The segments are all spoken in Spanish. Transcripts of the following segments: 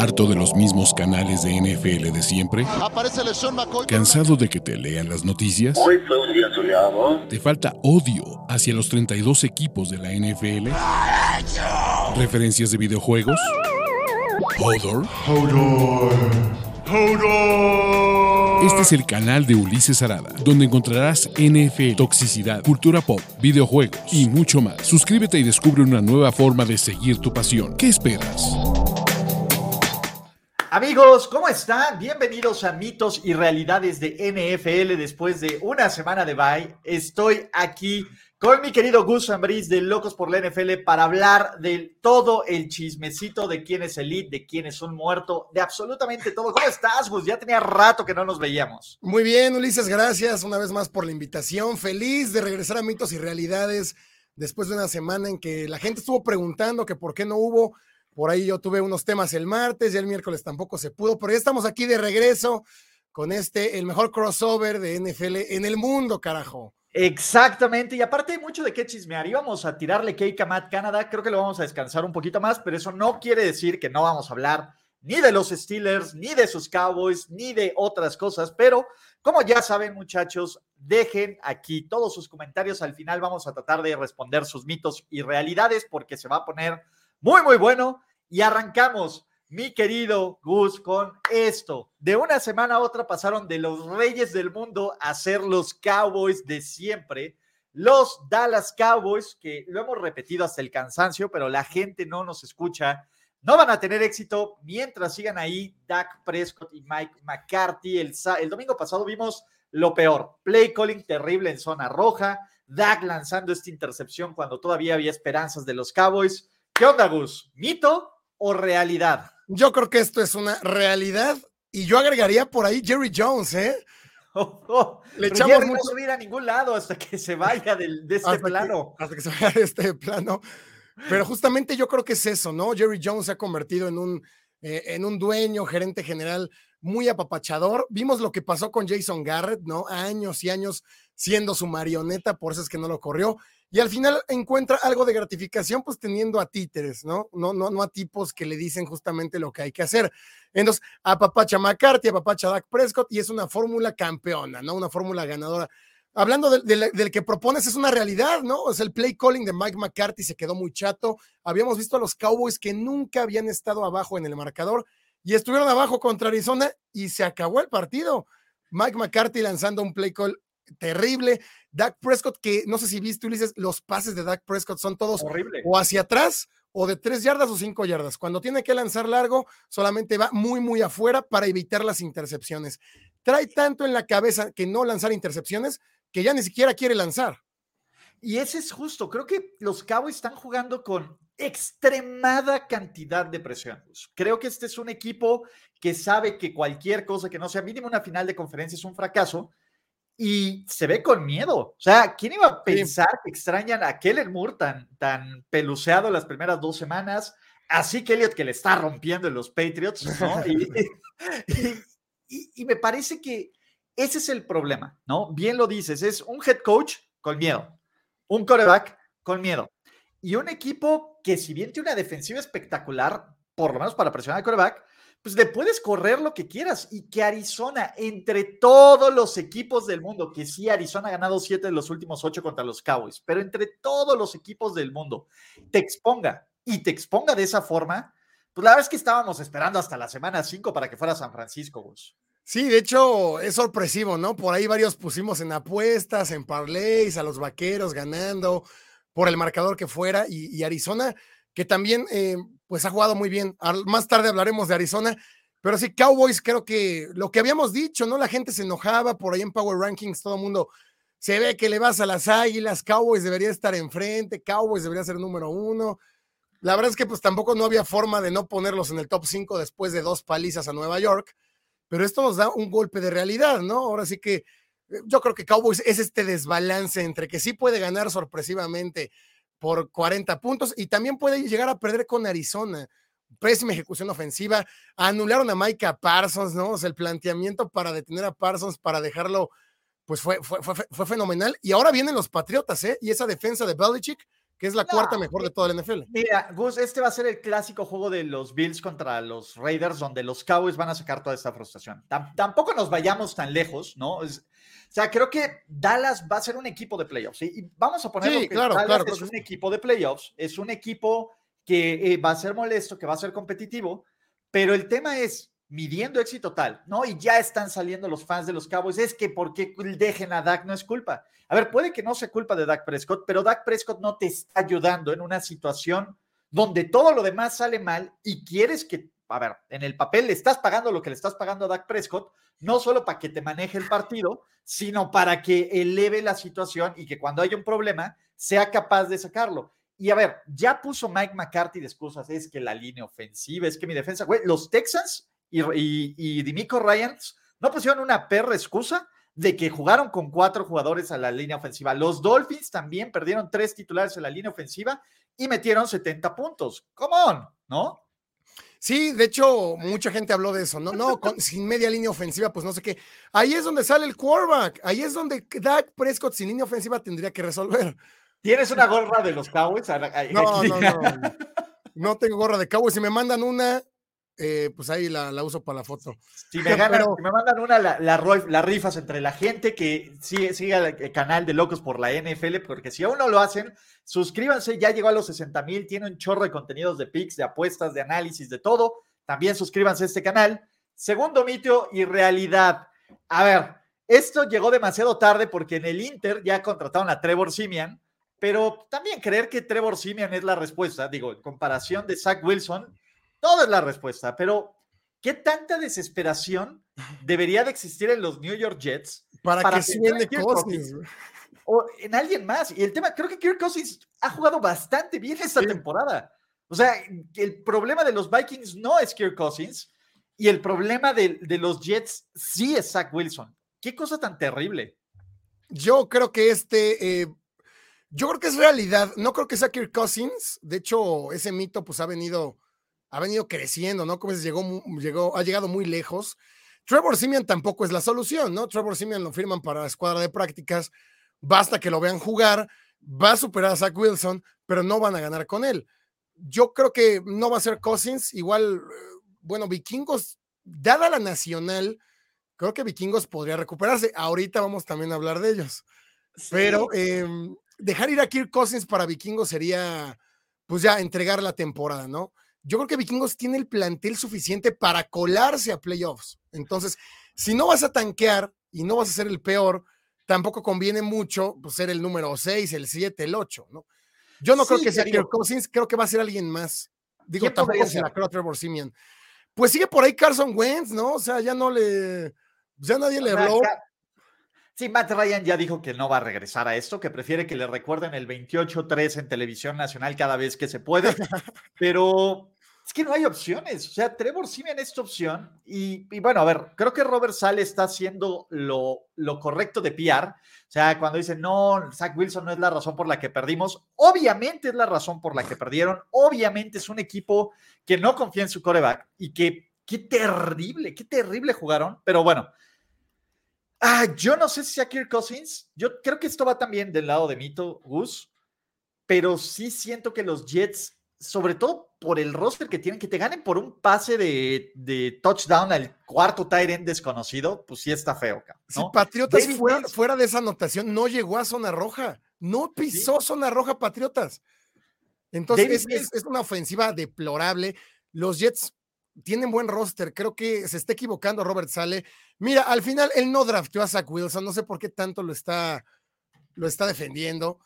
¿Harto de los mismos canales de NFL de siempre? ¿Cansado de que te lean las noticias? ¿Te falta odio hacia los 32 equipos de la NFL? ¿Referencias de videojuegos? ¿Hodor? Este es el canal de Ulises Arada, donde encontrarás NFL, toxicidad, cultura pop, videojuegos y mucho más. Suscríbete y descubre una nueva forma de seguir tu pasión. ¿Qué esperas? Amigos, ¿cómo están? Bienvenidos a Mitos y Realidades de NFL después de una semana de bye. Estoy aquí con mi querido Gus Ambris de Locos por la NFL para hablar de todo el chismecito de quién es elite, de quién es un muerto, de absolutamente todo. ¿Cómo estás, Gus? Ya tenía rato que no nos veíamos. Muy bien, Ulises, gracias una vez más por la invitación. Feliz de regresar a Mitos y Realidades después de una semana en que la gente estuvo preguntando que por qué no hubo por ahí yo tuve unos temas el martes y el miércoles tampoco se pudo, pero ya estamos aquí de regreso con este, el mejor crossover de NFL en el mundo, carajo. Exactamente, y aparte hay mucho de qué chismear. Íbamos a tirarle cake a Matt Canada, creo que lo vamos a descansar un poquito más, pero eso no quiere decir que no vamos a hablar ni de los Steelers, ni de sus Cowboys, ni de otras cosas, pero como ya saben muchachos, dejen aquí todos sus comentarios, al final vamos a tratar de responder sus mitos y realidades porque se va a poner muy, muy bueno. Y arrancamos, mi querido Gus, con esto. De una semana a otra pasaron de los reyes del mundo a ser los Cowboys de siempre. Los Dallas Cowboys, que lo hemos repetido hasta el cansancio, pero la gente no nos escucha. No van a tener éxito mientras sigan ahí Dak Prescott y Mike McCarthy. El, el domingo pasado vimos lo peor. Play calling terrible en zona roja. Dak lanzando esta intercepción cuando todavía había esperanzas de los Cowboys. ¿Qué onda, Gus? ¿Mito o realidad? Yo creo que esto es una realidad y yo agregaría por ahí Jerry Jones, ¿eh? Le echamos mucho... no subir a ningún lado hasta que se vaya de este plano. hasta que se vaya de este plano. Pero justamente yo creo que es eso, ¿no? Jerry Jones se ha convertido en un, eh, en un dueño, gerente general muy apapachador. Vimos lo que pasó con Jason Garrett, ¿no? Años y años siendo su marioneta, por eso es que no lo corrió y al final encuentra algo de gratificación pues teniendo a títeres, ¿no? No, no, no a tipos que le dicen justamente lo que hay que hacer. Entonces, a Papacha McCarthy, a Papacha Dak Prescott y es una fórmula campeona, ¿no? Una fórmula ganadora. Hablando del que propones, es una realidad, ¿no? Es el play calling de Mike McCarthy, se quedó muy chato. Habíamos visto a los Cowboys que nunca habían estado abajo en el marcador y estuvieron abajo contra Arizona y se acabó el partido. Mike McCarthy lanzando un play call terrible. Dak Prescott, que no sé si viste, Ulises, los pases de Dak Prescott son todos o hacia atrás o de tres yardas o cinco yardas. Cuando tiene que lanzar largo, solamente va muy, muy afuera para evitar las intercepciones. Trae tanto en la cabeza que no lanzar intercepciones que ya ni siquiera quiere lanzar. Y ese es justo. Creo que los Cowboys están jugando con extremada cantidad de presión. Creo que este es un equipo que sabe que cualquier cosa que no sea mínimo una final de conferencia es un fracaso y se ve con miedo. O sea, ¿quién iba a pensar que extrañan a Kellen Moore tan, tan peluceado las primeras dos semanas? Así que Elliot que le está rompiendo en los Patriots, ¿no? Y, y, me parece que ese es el problema, ¿no? Bien lo dices, es un head coach con miedo, un quarterback con miedo y un equipo que si bien tiene una defensiva espectacular, por lo menos para presionar al quarterback, pues le puedes correr lo que quieras y que Arizona, entre todos los equipos del mundo, que sí, Arizona ha ganado siete de los últimos ocho contra los Cowboys, pero entre todos los equipos del mundo, te exponga y te exponga de esa forma, pues la verdad es que estábamos esperando hasta la semana cinco para que fuera San Francisco, Gus. Sí, de hecho es sorpresivo, ¿no? Por ahí varios pusimos en apuestas, en parlays, a los vaqueros ganando, por el marcador que fuera, y, Arizona, que también eh, pues ha jugado muy bien. Más tarde hablaremos de Arizona, pero sí, Cowboys creo que lo que habíamos dicho, ¿no? La gente se enojaba por ahí en Power Rankings, todo el mundo se ve que le vas a las águilas, Cowboys debería estar enfrente, Cowboys debería ser número uno. La verdad es que pues tampoco no había forma de no ponerlos en el top 5 después de dos palizas a Nueva York, pero esto nos da un golpe de realidad, ¿no? Ahora sí que eh, yo creo que Cowboys es este desbalance entre que sí puede ganar sorpresivamente por 40 puntos y también puede llegar a perder con Arizona. Pésima ejecución ofensiva. Anularon a Micah Parsons, ¿no? O sea, el planteamiento para detener a Parsons, para dejarlo, pues fue, fue, fue, fue fenomenal. Y ahora vienen los Patriotas, ¿eh? Y esa defensa de Belichick que es la cuarta mejor de toda la NFL. Mira, Gus, este va a ser el clásico juego de los Bills contra los Raiders, donde los Cowboys van a sacar toda esta frustración. tampoco nos vayamos tan lejos, ¿no? O sea, creo que Dallas va a ser un equipo de playoffs. Y vamos a ponerlo que claro, Dallas es un equipo de playoffs, es un equipo que eh, va a ser molesto, que va a ser competitivo, pero el tema es, midiendo éxito tal, ¿no? Y ya están saliendo los fans de los Cowboys, es que ¿por qué dejen a Dak? No es culpa. A ver, puede que no sea culpa de Dak Prescott, pero Dak Prescott no te está ayudando en una situación donde todo lo demás sale mal y quieres que, a ver, en el papel le estás pagando lo que le estás pagando a Dak Prescott, no solo para que te maneje el partido, sino para que eleve la situación y que cuando haya un problema sea capaz de sacarlo. Y a ver, ya puso Mike McCarthy de excusas, es que la línea ofensiva, es que mi defensa, güey, los Texans y, y, Dimico Ryans no pusieron una perra excusa de que jugaron con cuatro jugadores a la línea ofensiva. Los Dolphins también perdieron tres titulares en la línea ofensiva y metieron 70 puntos. Come on, ¿no? Sí, de hecho, mucha gente habló de eso. No, no, sin media línea ofensiva, pues no sé qué. Ahí es donde sale el quarterback. Ahí es donde Dak Prescott sin línea ofensiva tendría que resolver. ¿Tienes una gorra de los Cowboys? No, no, no. No tengo gorra de Cowboys. Si me mandan una, eh, pues ahí la, uso para la foto. Si me, mandan una, la, la, rifas entre la gente que sigue, sigue el canal de Locos por la NFL, porque si aún no lo hacen, suscríbanse, ya llegó a los 60 mil, tiene un chorro de contenidos de pics, de apuestas, de análisis, de todo. También suscríbanse a este canal. Segundo mito y realidad. A ver, esto llegó demasiado tarde porque en el Inter ya contrataron a Trevor Simian, pero también creer que Trevor Simian es la respuesta, digo, en comparación de Zach Wilson, todo es la respuesta, pero ¿qué tanta desesperación debería de existir en los New York Jets para, que suene Cousins? O en alguien más. Y el tema, creo que Kirk Cousins ha jugado bastante bien esta temporada. O sea, el problema de los Vikings no es Kirk Cousins y el problema de, los Jets sí es Zach Wilson. Qué cosa tan terrible. Yo creo que este, eh, yo creo que es realidad. No creo que sea Kirk Cousins. De hecho, ese mito pues ha venido ha venido creciendo, ¿no? Como llegó, llegó, ha llegado muy lejos. Trevor Simeon tampoco es la solución, ¿no? Trevor Simeon lo firman para la escuadra de prácticas, basta que lo vean jugar, va a superar a Zach Wilson, pero no van a ganar con él. Yo creo que no va a ser Cousins, igual, bueno, Vikingos, dada la nacional, creo que Vikingos podría recuperarse. Ahorita vamos también a hablar de ellos. Pero em, dejar ir a Kirk Cousins para Vikingos sería, pues ya, entregar la temporada, ¿no? Yo creo que Vikingos tiene el plantel suficiente para colarse a playoffs. Entonces, si no vas a tanquear y no vas a ser el peor, tampoco conviene mucho pues, ser el número 6, el 7, el 8, ¿no? Yo no creo que sea Kirk Cousins, creo que va a ser alguien más. Digo, tampoco se la creo a Trevor Simeon. Pues sigue por ahí Carson Wentz, ¿no? O sea, ya no le. Ya nadie le habló. Sí, Matt Ryan ya dijo que no va a regresar a esto, que prefiere que le recuerden el 28-3 en televisión nacional cada vez que se puede, pero es que no hay opciones. O sea, Trevor Simeon es esta opción y, bueno, a ver, creo que Robert Sale está haciendo lo, lo correcto de PR. O sea, cuando dice, no, Zach Wilson no es la razón por la que perdimos, obviamente es la razón por la que perdieron, obviamente es un equipo que no confía en su coreback y que qué terrible, qué terrible jugaron, pero bueno, Ah, yo no sé si sea Kirk Cousins. Yo creo que esto va también del lado de Mito, Gus. Pero sí siento que los Jets, sobre todo por el roster que tienen, que te ganen por un pase de, touchdown al cuarto Tyrant desconocido, pues sí está feo. Si Patriotas fuera, de esa anotación, no llegó a zona roja. No pisó zona roja Patriotas. Entonces es, es, una ofensiva deplorable. Los Jets tienen buen roster. Creo que se está equivocando Robert Sale. Mira, al final él no drafteó a Zach Wilson. No sé por qué tanto lo está, lo está defendiendo.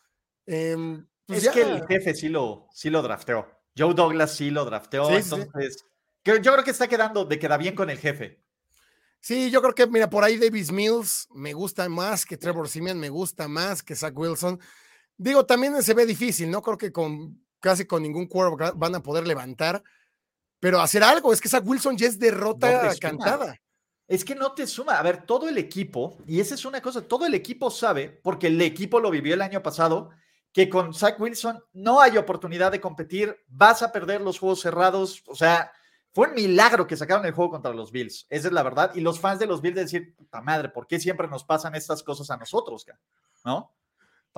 Em, pues es que el jefe sí lo, sí lo drafteó. Joe Douglas sí lo drafteó. entonces, yo creo que está quedando de queda bien con el jefe. Sí, yo creo que, mira, por ahí Davis Mills me gusta más que Trevor Simeon, me gusta más que Zach Wilson. Digo, también se ve difícil, ¿no? Creo que con casi con ningún cuervo van a poder levantar pero hacer algo, es que esa Wilson ya es derrota cantada. Es que no te suma. A ver, todo el equipo, y esa es una cosa, todo el equipo sabe, porque el equipo lo vivió el año pasado, que con Zach Wilson no hay oportunidad de competir, vas a perder los juegos cerrados. O sea, fue un milagro que sacaron el juego contra los Bills. Esa es la verdad. Y los fans de los Bills decir, puta madre, ¿por qué siempre nos pasan estas cosas a nosotros? ¿No?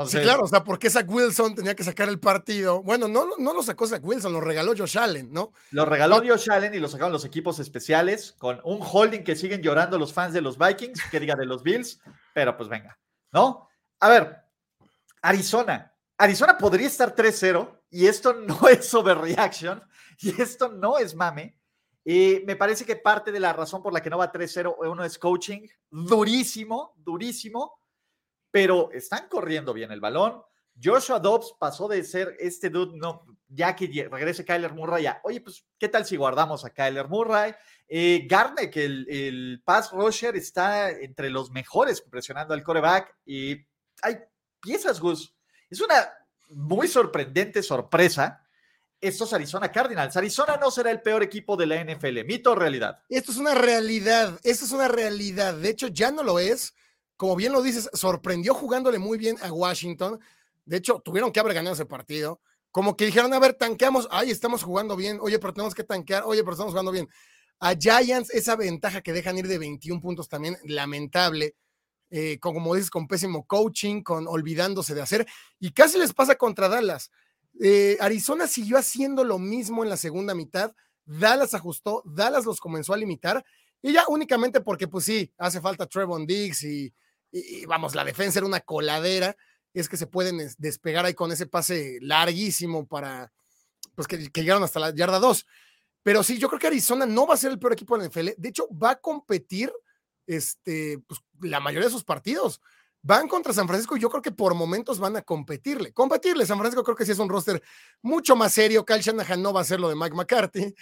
Sí, claro, o sea, porque Zach Wilson tenía que sacar el partido. Bueno, no, no lo sacó Zach Wilson, lo regaló Josh Allen, ¿no? Lo regaló Josh Allen y lo sacaron los equipos especiales con un holding que siguen llorando los fans de los Vikings, que diga de los Bills, pero pues venga, ¿no? A ver, Arizona. Arizona podría estar 3-0 y esto no es overreaction y esto no es mame. Y me parece que parte de la razón por la que no va 3-0 uno es coaching durísimo, durísimo pero están corriendo bien el balón. Joshua Dobbs pasó de ser este dude, no, ya que regrese Kyler Murray, ya, oye, pues, ¿qué tal si guardamos a Kyler Murray? Eh, que el, el, pass rusher, está entre los mejores presionando al coreback y hay piezas, Gus. Es una muy sorprendente sorpresa estos Arizona Cardinals. Arizona no será el peor equipo de la NFL, mito o realidad. Esto es una realidad, esto es una realidad. De hecho, ya no lo es como bien lo dices, sorprendió jugándole muy bien a Washington. De hecho, tuvieron que haber ganado ese partido. Como que dijeron, a ver, tanqueamos, ay, estamos jugando bien, oye, pero tenemos que tanquear, oye, pero estamos jugando bien. A Giants, esa ventaja que dejan ir de 21 puntos también, lamentable. Eh, como dices, con pésimo coaching, con olvidándose de hacer, y casi les pasa contra Dallas. Eh, Arizona siguió haciendo lo mismo en la segunda mitad, Dallas ajustó, Dallas los comenzó a limitar, y ya únicamente porque, pues sí, hace falta Trevon Diggs y y, vamos, la defensa era una coladera, es que se pueden despegar ahí con ese pase larguísimo para, pues que, llegaron hasta la yarda 2. Pero sí, yo creo que Arizona no va a ser el peor equipo de la NFL. De hecho, va a competir este, pues, la mayoría de sus partidos. Van contra San Francisco y yo creo que por momentos van a competirle. Competirle, San Francisco creo que sí es un roster mucho más serio. Kyle Shanahan no va a ser lo de Mike McCarthy,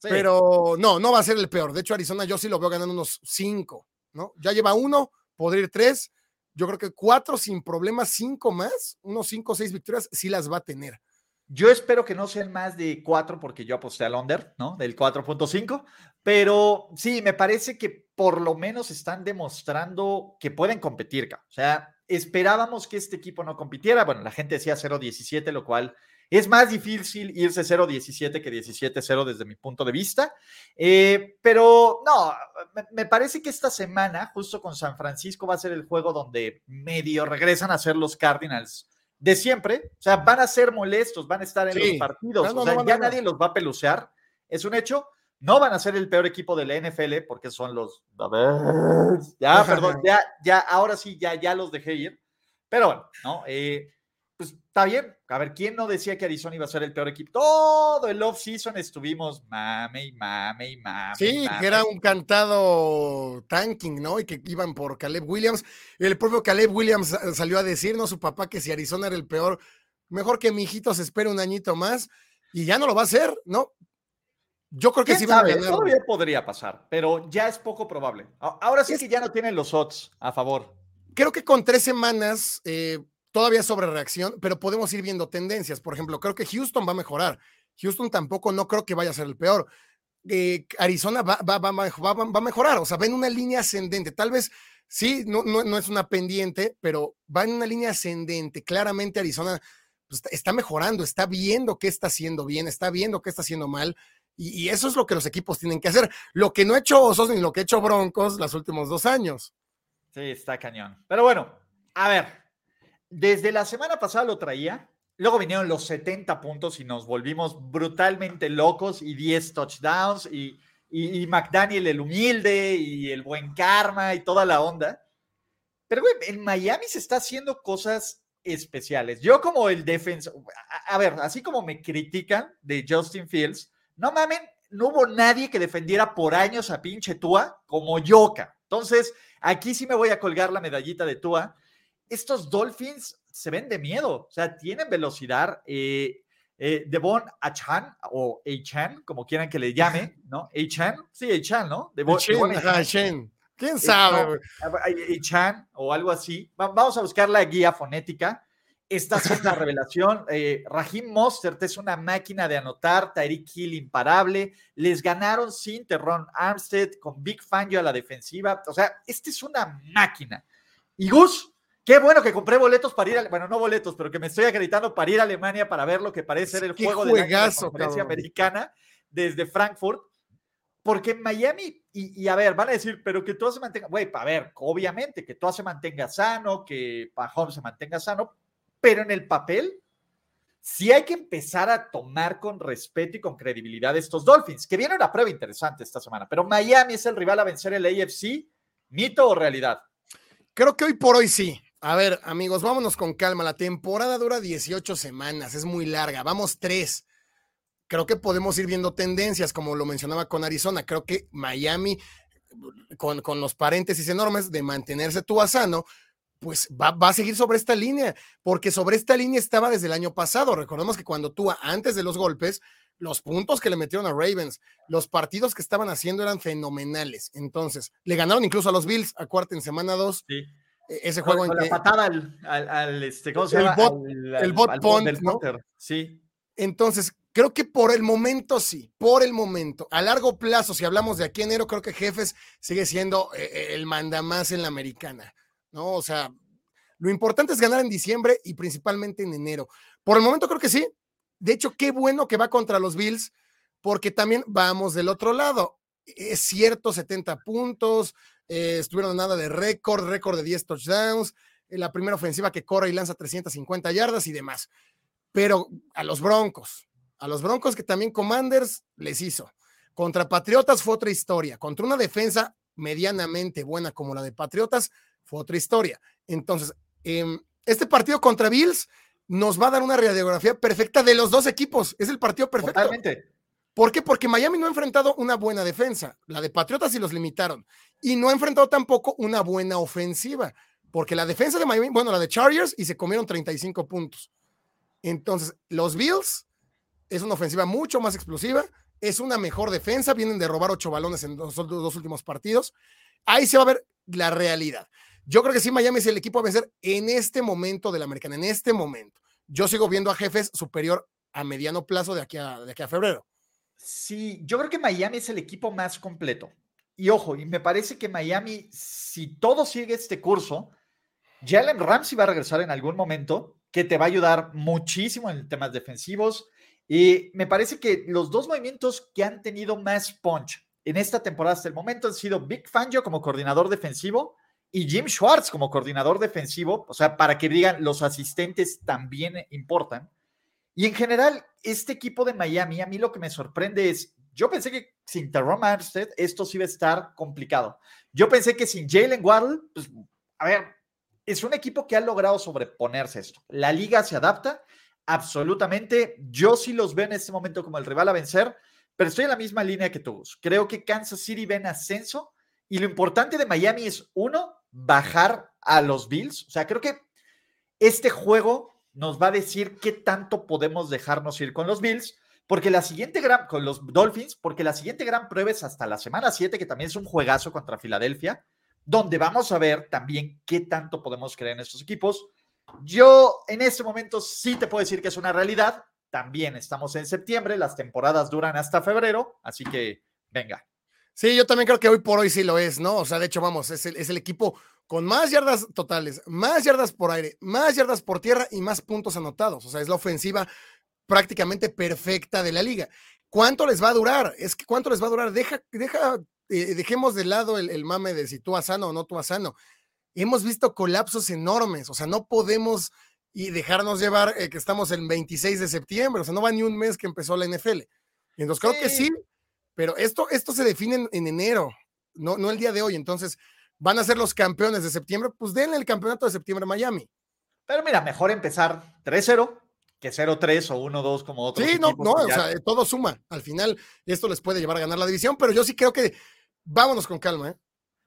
pero no, no va a ser el peor. De hecho, Arizona yo sí lo veo ganando unos cinco, ¿no? Ya lleva uno, podría ir tres. Yo creo que cuatro sin problemas, cinco más, unos cinco o seis victorias, sí las va a tener. Yo espero que no sean más de cuatro, porque yo aposté al under, ¿no? Del 4.5. Pero sí, me parece que por lo menos están demostrando que pueden competir. O sea, esperábamos que este equipo no compitiera. Bueno, la gente decía 0-17, lo cual es más difícil irse 0-17 que 17-0 desde mi punto de vista. Eh, pero no, me, parece que esta semana, justo con San Francisco, va a ser el juego donde medio regresan a ser los Cardinals de siempre. O sea, van a ser molestos, van a estar en los partidos. o sea, ya nadie los va a pelucear. Es un hecho. No van a ser el peor equipo de la NFL porque son los. A ver. Ya, perdón, ya, ya, ahora sí, ya, ya los dejé ir. Pero bueno, ¿no? Eh, pues está bien. A ver, ¿quién no decía que Arizona iba a ser el peor equipo? Todo el off-season estuvimos mame y mame y mame. Sí, que era un cantado tanking, ¿no? Y que iban por Caleb Williams. El propio Caleb Williams salió a decirnos a su papá que si Arizona era el peor, mejor que mi hijito se espere un añito más y ya no lo va a hacer, ¿no? Yo creo que sí va a ganar. Todavía podría pasar, pero ya es poco probable. Ahora sí que ya no tienen los odds a favor. Creo que con tres semanas eh, todavía sobre reacción, pero podemos ir viendo tendencias. Por ejemplo, creo que Houston va a mejorar. Houston tampoco no creo que vaya a ser el peor. Eh, Arizona va, va, va, va, a mejorar, o sea, va en una línea ascendente. Tal vez sí, no, no, es una pendiente, pero va en una línea ascendente. Claramente Arizona pues, está mejorando, está viendo qué está haciendo bien, está viendo qué está haciendo mal. Y, y, eso es lo que los equipos tienen que hacer. Lo que no ha hecho Osos ni lo que ha hecho Broncos los últimos dos años. Sí, está cañón. Pero bueno, a ver, desde la semana pasada lo traía, luego vinieron los 70 puntos y nos volvimos brutalmente locos y 10 touchdowns y, y, McDaniel el humilde y el buen karma y toda la onda. Pero, güey, en Miami se está haciendo cosas especiales. Yo como el defensor, a, ver, así como me critican de Justin Fields, no mamen, no hubo nadie que defendiera por años a pinche Tua como Yoka. Entonces, aquí sí me voy a colgar la medallita de Tua estos Dolphins se ven de miedo, o sea, tienen velocidad. Eh, eh, Devon Achan o Achan, como quieran que le llame, ¿no? Achan, sí, Achan, ¿no? Devon, Achan. ¿Quién eh, sabe? Achan o algo así. Vamos a buscar la guía fonética. Esta es una revelación. Eh, Raheem Mostert es una máquina de anotar. Tyreek Hill imparable. Les ganaron sin Terron Armstead, con Big Fangio a la defensiva. O sea, esta es una máquina. Y Gus, Qué bueno que compré boletos para ir a, bueno, no boletos, pero que me estoy acreditando para ir a Alemania para ver lo que parece ser el juego de la conferencia americana desde Frankfurt. Porque en Miami, y, a ver, van a decir, pero que todo se mantenga, güey, a ver, obviamente, que todo se mantenga sano, que Pajón se mantenga sano, pero en el papel sí hay que empezar a tomar con respeto y con credibilidad estos Dolphins, que viene una prueba interesante esta semana, pero Miami es el rival a vencer el AFC, mito o realidad. Creo que hoy por hoy sí. A ver, amigos, vámonos con calma. La temporada dura 18 semanas, es muy larga. Vamos tres. Creo que podemos ir viendo tendencias, como lo mencionaba con Arizona. Creo que Miami, con, con los paréntesis enormes de mantenerse tú a sano, pues va, a seguir sobre esta línea, porque sobre esta línea estaba desde el año pasado. Recordemos que cuando tú, antes de los golpes, los puntos que le metieron a Ravens, los partidos que estaban haciendo eran fenomenales. Entonces, le ganaron incluso a los Bills, a cuarta en semana 2. Sí. Ese juego en la patada al, este, ¿cómo se el llama? Bot, el bot ¿no? Sí. Entonces, creo que por el momento sí, por el momento. A largo plazo, si hablamos de aquí enero, creo que Jefes sigue siendo eh, eh, el mandamás en la americana. ¿no? O sea, lo importante es ganar en diciembre y principalmente en enero. Por el momento creo que sí. De hecho, qué bueno que va contra los Bills, porque también vamos del otro lado. Es cierto, 70 puntos, eh, estuvieron nada de récord, récord de 10 touchdowns, eh, la primera ofensiva que corre y lanza 350 yardas y demás. Pero a los Broncos, a los Broncos que también Commanders les hizo. Contra Patriotas fue otra historia. Contra una defensa medianamente buena como la de Patriotas, fue otra historia. Entonces, em, este partido contra Bills nos va a dar una radiografía perfecta de los dos equipos. Es el partido perfecto. Totalmente. ¿Por qué? Porque Miami no ha enfrentado una buena defensa. La de Patriotas sí los limitaron. Y no ha enfrentado tampoco una buena ofensiva. Porque la defensa de Miami, bueno, la de Chargers, y se comieron 35 puntos. Entonces, los Bills es una ofensiva mucho más explosiva, es una mejor defensa, vienen de robar ocho balones en los dos últimos partidos. Ahí se va a ver la realidad. Yo creo que sí, Miami es el equipo a vencer en este momento de la americana, en este momento. Yo sigo viendo a jefes superior a mediano plazo de aquí de aquí a febrero. Sí, yo creo que Miami es el equipo más completo. Y ojo, y me parece que Miami, si todo sigue este curso, Jalen Ramsey va a regresar en algún momento, que te va a ayudar muchísimo en temas defensivos. Y me parece que los dos movimientos que han tenido más punch en esta temporada hasta el momento han sido Big Fangio como coordinador defensivo y Jim Schwartz como coordinador defensivo, o sea, para que digan los asistentes también importan. Y en general, este equipo de Miami, a mí lo que me sorprende es, yo pensé que sin Terron Armstead esto sí iba a estar complicado. Yo pensé que sin Jalen Waddle, pues, a ver, es un equipo que ha logrado sobreponerse esto. La liga se adapta absolutamente. Yo sí los veo en este momento como el rival a vencer, pero estoy en la misma línea que todos. Creo que Kansas City ven ascenso y lo importante de Miami es, uno, bajar a los Bills. O sea, creo que este juego nos va a decir qué tanto podemos dejarnos ir con los Bills, porque la siguiente gran, con los Dolphins, porque la siguiente gran prueba es hasta la semana 7, que también es un juegazo contra Filadelfia, donde vamos a ver también qué tanto podemos creer en estos equipos. Yo en este momento sí te puedo decir que es una realidad. También estamos en septiembre, las temporadas duran hasta febrero, así que venga. Sí, yo también creo que hoy por hoy sí lo es, ¿no? O sea, de hecho, vamos, es el, es el equipo con más yardas totales, más yardas por aire, más yardas por tierra y más puntos anotados. O sea, es la ofensiva prácticamente perfecta de la liga. ¿Cuánto les va a durar? Es que cuánto les va a durar. Deja, deja, eh, dejemos de lado el, mame de si tú a sano o no tú a sano. Hemos visto colapsos enormes, o sea, no podemos y dejarnos llevar eh, que estamos en 26 de septiembre, o sea, no va ni un mes que empezó la NFL. Entonces creo que sí, pero esto, esto se define en, enero, no, no el día de hoy. Entonces, van a ser los campeones de septiembre, pues denle el campeonato de septiembre a Miami. Pero mira, mejor empezar 3-0 que 0-3 o 1-2 como otros. Sí, no, no, o sea, todo suma. Al final, esto les puede llevar a ganar la división, pero yo sí creo que vámonos con calma, ¿eh?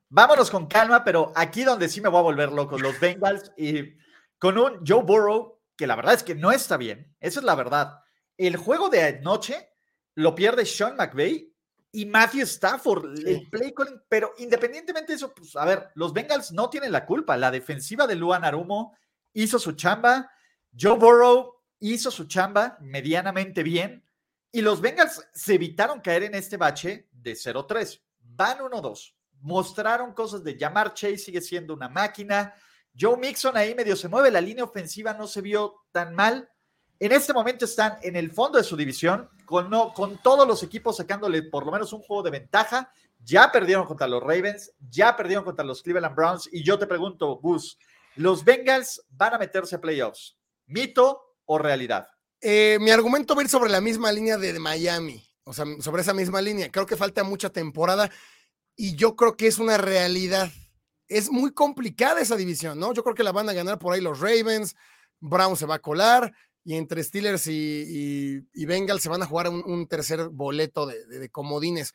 Vámonos con calma, pero aquí donde sí me voy a volver loco, los Bengals y con un Joe Burrow, que la verdad es que no está bien, esa es la verdad. El juego de anoche lo pierde Sean McVay y Matthew Stafford, el play calling, pero independientemente de eso, pues a ver, los Bengals no tienen la culpa. La defensiva de Luan Arumo hizo su chamba, Joe Burrow hizo su chamba medianamente bien, y los Bengals se evitaron caer en este bache de 0-3. Van 1-2. Mostraron cosas de llamar Chase, sigue siendo una máquina. Joe Mixon ahí medio se mueve, la línea ofensiva no se vio tan mal. En este momento están en el fondo de su división, con, todos los equipos sacándole por lo menos un juego de ventaja. Ya perdieron contra los Ravens, ya perdieron contra los Cleveland Browns. Y yo te pregunto, Gus, ¿los Bengals van a meterse a playoffs? ¿Mito o realidad? Eh, mi argumento va a ir sobre la misma línea de, Miami, o sea, sobre esa misma línea. Creo que falta mucha temporada y yo creo que es una realidad. Es muy complicada esa división, ¿no? Yo creo que la van a ganar por ahí los Ravens, Brown se va a colar y entre Steelers y, Bengals se van a jugar un, tercer boleto de, comodines.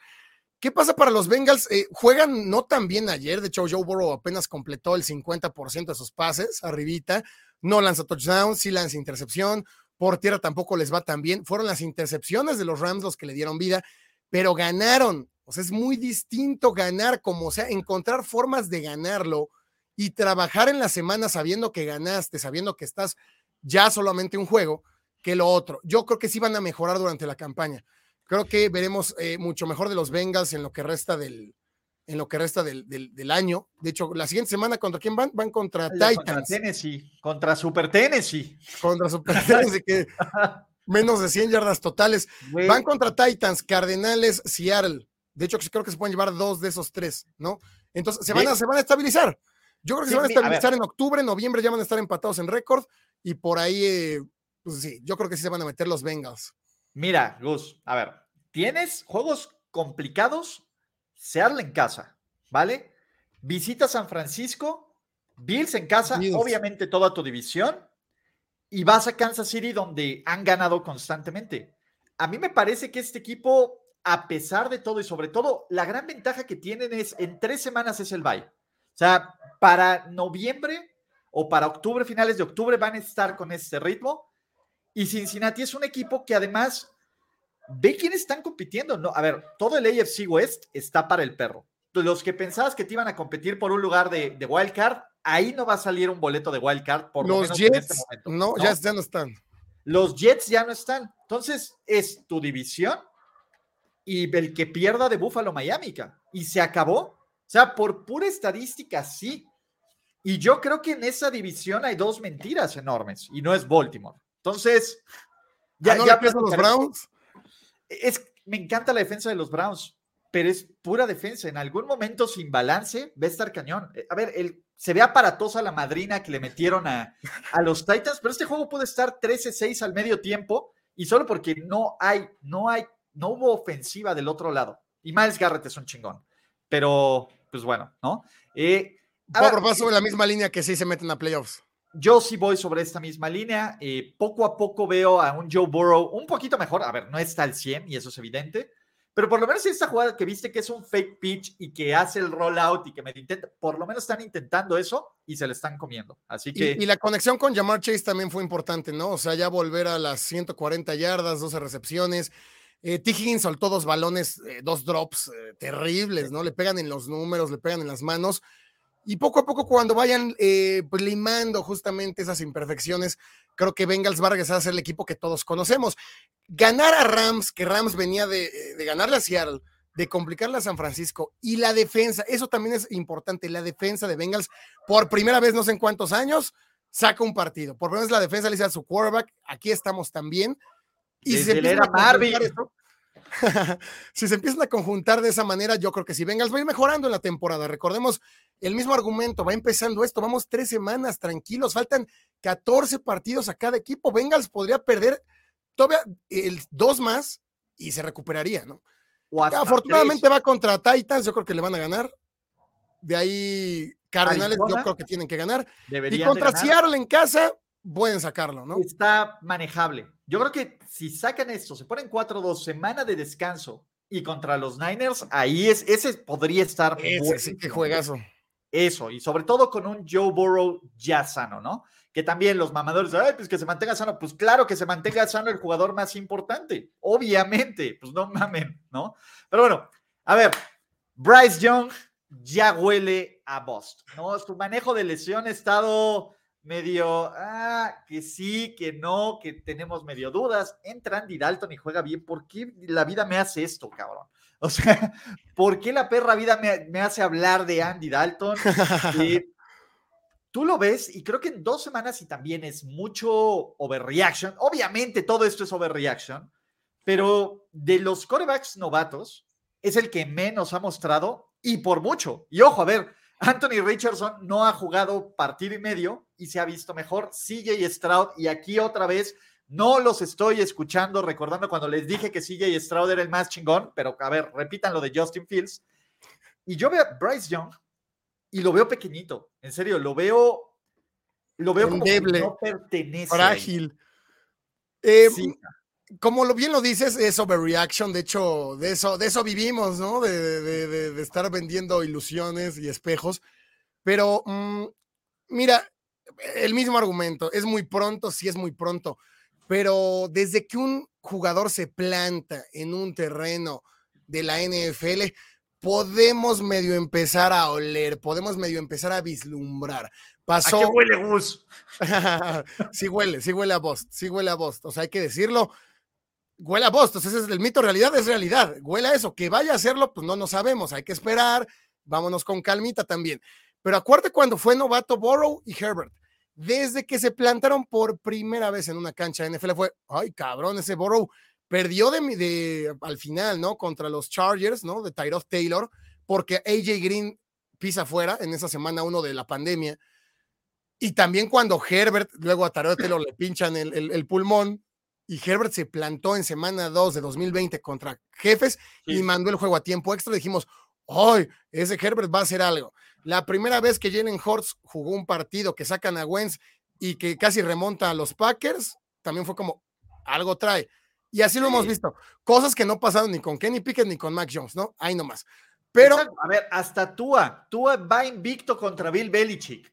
¿Qué pasa para los Bengals? Eh, juegan no tan bien ayer, de hecho Joe Burrow apenas completó el 50% de sus pases, arribita, no lanza touchdown, sí lanza intercepción, por tierra tampoco les va tan bien, fueron las intercepciones de los Rams los que le dieron vida, pero ganaron, o sea, es muy distinto ganar como, o sea, encontrar formas de ganarlo y trabajar en la semana sabiendo que ganaste, sabiendo que estás ya solamente un juego, que lo otro. Yo creo que sí van a mejorar durante la campaña. Creo que veremos eh, mucho mejor de los Bengals en lo que resta del, en lo que resta del, del, año. De hecho, la siguiente semana, ¿contra quién van? Van contra Titans. Contra Tennessee, contra Super Tennessee. Contra Super Tennessee, que menos de 100 yardas totales. Van contra Titans, Cardenales, Seattle. De hecho, creo que se pueden llevar dos de esos tres, ¿no? Entonces, se van a, se van a estabilizar. Yo creo que se van a estabilizar en octubre, noviembre, ya van a estar empatados en récord y por ahí, eh, pues sí, yo creo que sí se van a meter los Bengals. Mira, Gus, a ver, tienes juegos complicados, Seattle en casa, ¿vale? Visita San Francisco, Bills en casa, obviamente toda tu división, y vas a Kansas City donde han ganado constantemente. A mí me parece que este equipo, a pesar de todo y sobre todo, la gran ventaja que tienen es en tres semanas es el bye. O sea, para noviembre o para octubre, finales de octubre, van a estar con este ritmo. Y Cincinnati es un equipo que además ve quiénes están compitiendo. No, a ver, todo el AFC West está para el perro. Los que pensabas que te iban a competir por un lugar de, de wild card, ahí no va a salir un boleto de wild card por los este Jets. no, Ya, ya no están. Los Jets ya no están. Entonces, es tu división y el que pierda de Buffalo Miami. Y se acabó. O sea, por pura estadística, sí. Y yo creo que en esa división hay dos mentiras enormes y no es Baltimore. Entonces, ya, ¿Ah, no ya los Browns. Es, me encanta la defensa de los Browns, pero es pura defensa. En algún momento sin balance va a estar cañón. Eh, a ver, el, se ve aparatosa la madrina que le metieron a, a los Titans, pero este juego puede estar 13-6 al medio tiempo y solo porque no hay, no hay, no hubo ofensiva del otro lado. Y Miles Garrett es un chingón. Pero, pues bueno, ¿no? Eh, Va sobre la misma línea que sí se meten a playoffs. Yo sí voy sobre esta misma línea. Eh, poco a poco veo a un Joe Burrow un poquito mejor. A ver, no está al 100 y eso es evidente. Pero por lo menos esta jugada que viste que es un fake pitch y que hace el rollout y que me intenta, por lo menos están intentando eso y se le están comiendo. Así que. Y, la conexión con Jamar Chase también fue importante, ¿no? O sea, ya volver a las 140 yardas, 12 recepciones. Eh, T. Higgins soltó dos balones, eh, dos drops eh, terribles, ¿no? Le pegan en los números, le pegan en las manos. Y poco a poco, cuando vayan eh, pues, limando justamente esas imperfecciones, creo que Bengals va a regresar a ser el equipo que todos conocemos. Ganar a Rams, que Rams venía de, de ganarle a Seattle, de complicarle a San Francisco, y la defensa, eso también es importante, la defensa de Bengals, por primera vez no sé en cuántos años, saca un partido. Por primera vez la defensa le dice a su quarterback, aquí estamos también. Y se era Marvin. si se empiezan a conjuntar de esa manera, yo creo que si Bengals va a ir mejorando en la temporada. Recordemos el mismo argumento, va empezando esto, vamos tres semanas tranquilos, faltan 14 partidos a cada equipo. Bengals podría perder todavía el, dos más y se recuperaría, ¿no? Afortunadamente va contra Titans, yo creo que le van a ganar. De ahí Cardenales, yo creo que tienen que ganar. y contra Seattle en casa, pueden sacarlo, ¿no? Está manejable. Yo creo que si sacan esto, se ponen 4-2, semana de descanso y contra los Niners, ahí es, ese podría estar. Ese sí que juegazo. Eso, y sobre todo con un Joe Burrow ya sano, ¿no? Que también los mamadores, ay, pues que se mantenga sano. Pues claro que se mantenga sano el jugador más importante, obviamente, pues no mamen, ¿no? Pero bueno, a ver, Bryce Young ya huele a Boston, ¿no? Su manejo de lesión ha estado medio, ah, que sí, que no, que tenemos medio dudas. Entra Andy Dalton y juega bien. ¿Por qué la vida me hace esto, cabrón? O sea, ¿por qué la perra vida me, hace hablar de Andy Dalton? Eh, tú lo ves y creo que en dos semanas y también es mucho overreaction. Obviamente todo esto es overreaction, pero de los corebacks novatos es el que menos ha mostrado y por mucho. Y ojo, a ver, Anthony Richardson no ha jugado partido y medio y se ha visto mejor. CJ Stroud, y aquí otra vez no los estoy escuchando, recordando cuando les dije que CJ Stroud era el más chingón, pero a ver, repitan lo de Justin Fields. Y yo veo a Bryce Young y lo veo pequeñito, en serio, lo veo, lo veo como que no pertenece. Frágil. Eh, como lo bien lo dices, es overreaction, de hecho, de eso, de eso vivimos, ¿no? De, estar vendiendo ilusiones y espejos. Pero, mm, mira, el mismo argumento, es muy pronto, sí es muy pronto, pero desde que un jugador se planta en un terreno de la NFL, podemos medio empezar a oler, podemos medio empezar a vislumbrar. Pasó. ¿A qué huele Gus? sí huele, sí huele a Bost, sí huele a Bost. O sea, hay que decirlo. Huele a Bost, ese es el mito, realidad es realidad. Huele a eso. Que vaya a hacerlo, pues no no sabemos, hay que esperar. Vámonos con calmita también. Pero acuérdate cuando fue novato Borrow y Herbert. Desde que se plantaron por primera vez en una cancha de NFL fue, ay cabrón, ese Borrow perdió de, de al final, ¿no? Contra los Chargers, ¿no? De Tyrod Taylor, porque AJ Green pisa fuera en esa semana uno de la pandemia. Y también cuando Herbert, luego a Tyrod Taylor le pinchan el, pulmón, y Herbert se plantó en semana 2 de 2020 contra Jefes y mandó el juego a tiempo extra, dijimos, ¡ay! Ese Herbert va a hacer algo. La primera vez que Jalen Hurts jugó un partido que sacan a Wentz y que casi remonta a los Packers, también fue como, algo trae. Y así lo hemos visto. Cosas que no pasaron ni con Kenny Pickett ni con Mac Jones, ¿no? Ahí nomás. Pero. A ver, hasta Tua. Tua va invicto contra Bill Belichick.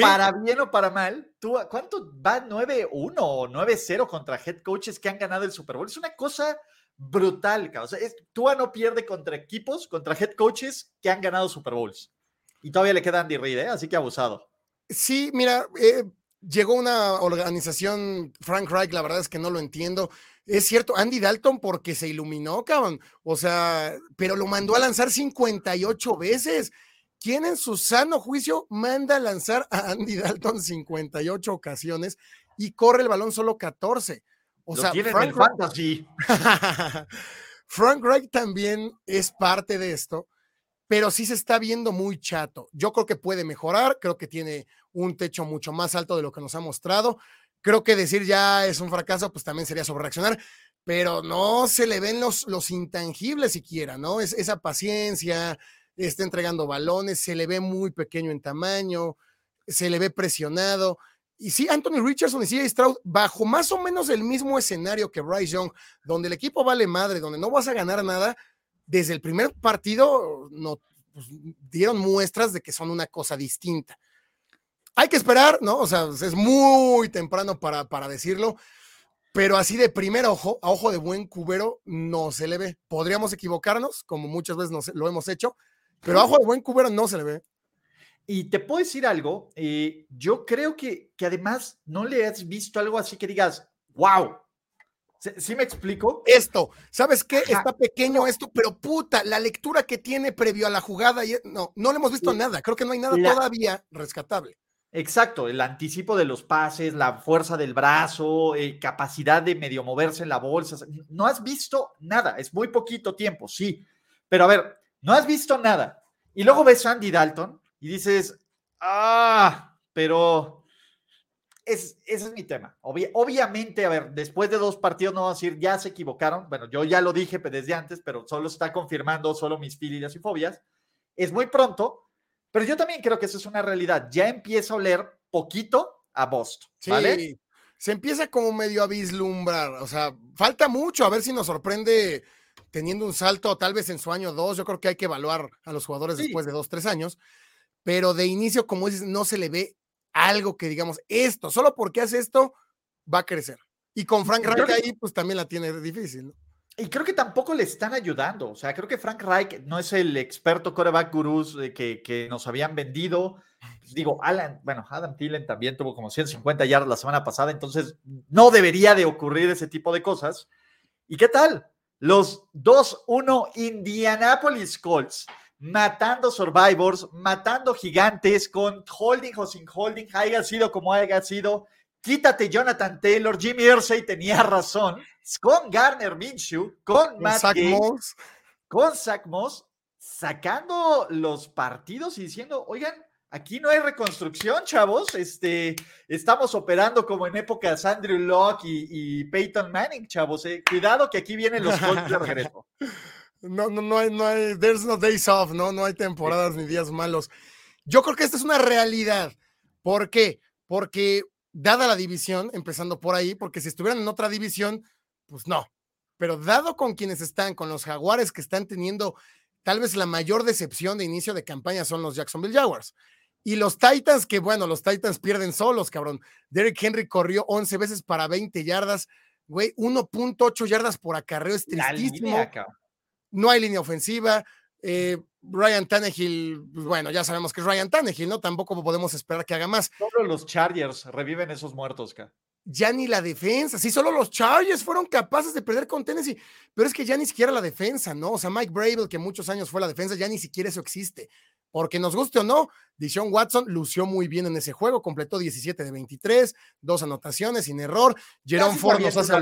Para bien o para mal, Tua, ¿cuánto va 9-1 o 9-0 contra head coaches que han ganado el Super Bowl? Es una cosa brutal. O sea, Tua no pierde contra equipos, contra head coaches que han ganado Super Bowls. Y todavía le queda Andy Reid, ¿eh? así que abusado. Sí, mira, eh, llegó una organización, Frank Reich, la verdad es que no lo entiendo. Es cierto, Andy Dalton porque se iluminó, cabrón. O sea, pero lo mandó a lanzar 58 veces. ¿Quién en su sano juicio manda a lanzar a Andy Dalton 58 ocasiones y corre el balón solo 14? O sea, Frank, fantasy. Frank Reich también es parte de esto, pero sí se está viendo muy chato. Yo creo que puede mejorar, creo que tiene un techo mucho más alto de lo que nos ha mostrado. Creo que decir ya es un fracaso, pues también sería sobre reaccionar, pero no se le ven los, los intangibles siquiera, ¿no? Es esa paciencia, está entregando balones, se le ve muy pequeño en tamaño, se le ve presionado. Y sí, Anthony Richardson y CJ Stroud, bajo más o menos el mismo escenario que Bryce Young, donde el equipo vale madre, donde no vas a ganar nada, desde el primer partido no, pues, dieron muestras de que son una cosa distinta. Hay que esperar, ¿no? O sea, es muy temprano para, para decirlo, pero así de primer ojo, a ojo de buen cubero, no se le ve. Podríamos equivocarnos, como muchas veces lo hemos hecho, pero a ojo de buen cubero no se le ve. Y te puedo decir algo, eh, yo creo que, que además no le has visto algo así que digas, wow, ¿Sí, me explico? Esto, ¿sabes qué? Está pequeño esto, pero puta, la lectura que tiene previo a la jugada, y, no, no le hemos visto nada. Creo que no hay nada todavía rescatable. Exacto, el anticipo de los pases, la fuerza del brazo, eh, capacidad de medio moverse en la bolsa. No has visto nada, es muy poquito tiempo, sí. Pero a ver, no has visto nada. Y luego ves a Andy Dalton y dices, ah, pero es, ese es mi tema. obviamente, a ver, después de dos partidos no vamos a decir, ya se equivocaron. Bueno, yo ya lo dije desde antes, pero solo está confirmando solo mis filias y fobias. Es muy pronto, pero yo también creo que eso es una realidad. Ya empieza a oler poquito a Boston, ¿vale? se empieza como medio a vislumbrar. O sea, falta mucho a ver si nos sorprende teniendo un salto tal vez en su año dos. Yo creo que hay que evaluar a los jugadores después de dos, tres años. Pero de inicio, como dices, no se le ve algo que digamos, esto, solo porque hace esto, va a crecer. Y con Frank Reich ahí, pues también la tiene difícil, ¿no? Y creo que tampoco le están ayudando. O sea, creo que Frank Reich no es el experto coreback gurús que, que nos habían vendido. Pues digo, Alan, bueno, Adam Thielen también tuvo como 150 yardas la semana pasada, entonces no debería de ocurrir ese tipo de cosas. ¿Y qué tal? Los 2-1 Indianapolis Colts matando Survivors, matando gigantes con holding o sin holding, haya sido como haya sido. Quítate Jonathan Taylor, Jimmy Irsay tenía razón, con Garner Minshew, con Matt Gates, con Zach Moss, sacando los partidos y diciendo, oigan, aquí no hay reconstrucción, chavos. Este, estamos operando como en épocas Andrew Locke y, Peyton Manning, chavos. Eh. Cuidado que aquí vienen los Colts de regreso. No, no, no hay, no hay, there's no days off, ¿no? No hay temporadas ni días malos. Yo creo que esta es una realidad. ¿Por qué? Porque dada la división, empezando por ahí, porque si estuvieran en otra división, pues no. Pero dado con quienes están, con los jaguares que están teniendo tal vez la mayor decepción de inicio de campaña son los Jacksonville Jaguars. Y los Titans, que bueno, los Titans pierden solos, cabrón. Derek Henry corrió 11 veces para 20 yardas, güey, 1.8 yardas por acarreo, es tristísimo. No hay línea ofensiva. Eh, Ryan Tannehill, pues bueno, ya sabemos que es Ryan Tannehill, ¿no? Tampoco podemos esperar que haga más. Solo los Chargers reviven esos muertos, ca. Ya ni la defensa, sí, solo los Chargers fueron capaces de perder con Tennessee, pero es que ya ni siquiera la defensa, ¿no? O sea, Mike Bravel, que muchos años fue la defensa, ya ni siquiera eso existe. Porque nos guste o no, Dishon Watson lució muy bien en ese juego, completó 17 de 23, dos anotaciones sin error. Jerome Ford nos hace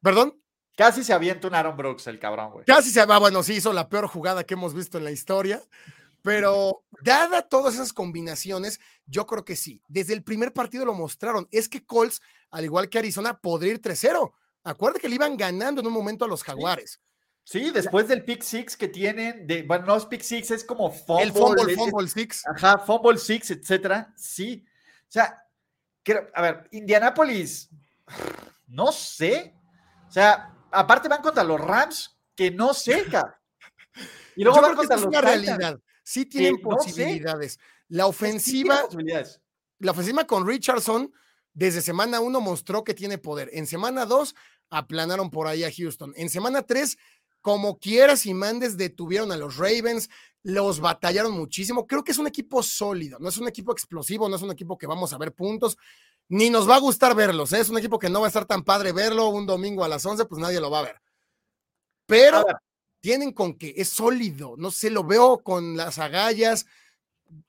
¿Perdón? Casi se avienta un Aaron Brooks el cabrón, güey. Casi se va, bueno, sí hizo la peor jugada que hemos visto en la historia, pero dada todas esas combinaciones, yo creo que sí. Desde el primer partido lo mostraron. Es que Colts, al igual que Arizona, podría ir 3-0. Acuérdate que le iban ganando en un momento a los Jaguares. Sí, después del pick six que tienen, de, bueno, no es pick six, es como fumble. El fumble, fumble six. Ajá, fumble six, etcétera. Sí. O sea, a ver, Indianapolis, no sé. O sea, aparte van contra los Rams, que no seca. Y luego van contra los una realidad. Sí tienen posibilidades. La ofensiva. La ofensiva con Richardson desde semana uno mostró que tiene poder. En semana dos aplanaron por ahí a Houston. En semana tres, como quieras y mandes, detuvieron a los Ravens, los batallaron muchísimo. Creo que es un equipo sólido, no es un equipo explosivo, no es un equipo que vamos a ver puntos, ni nos va a gustar verlos. ¿eh? Es un equipo que no va a estar tan padre verlo un domingo a las 11, pues nadie lo va a ver. Pero tienen con que es sólido, no sé, lo veo con las agallas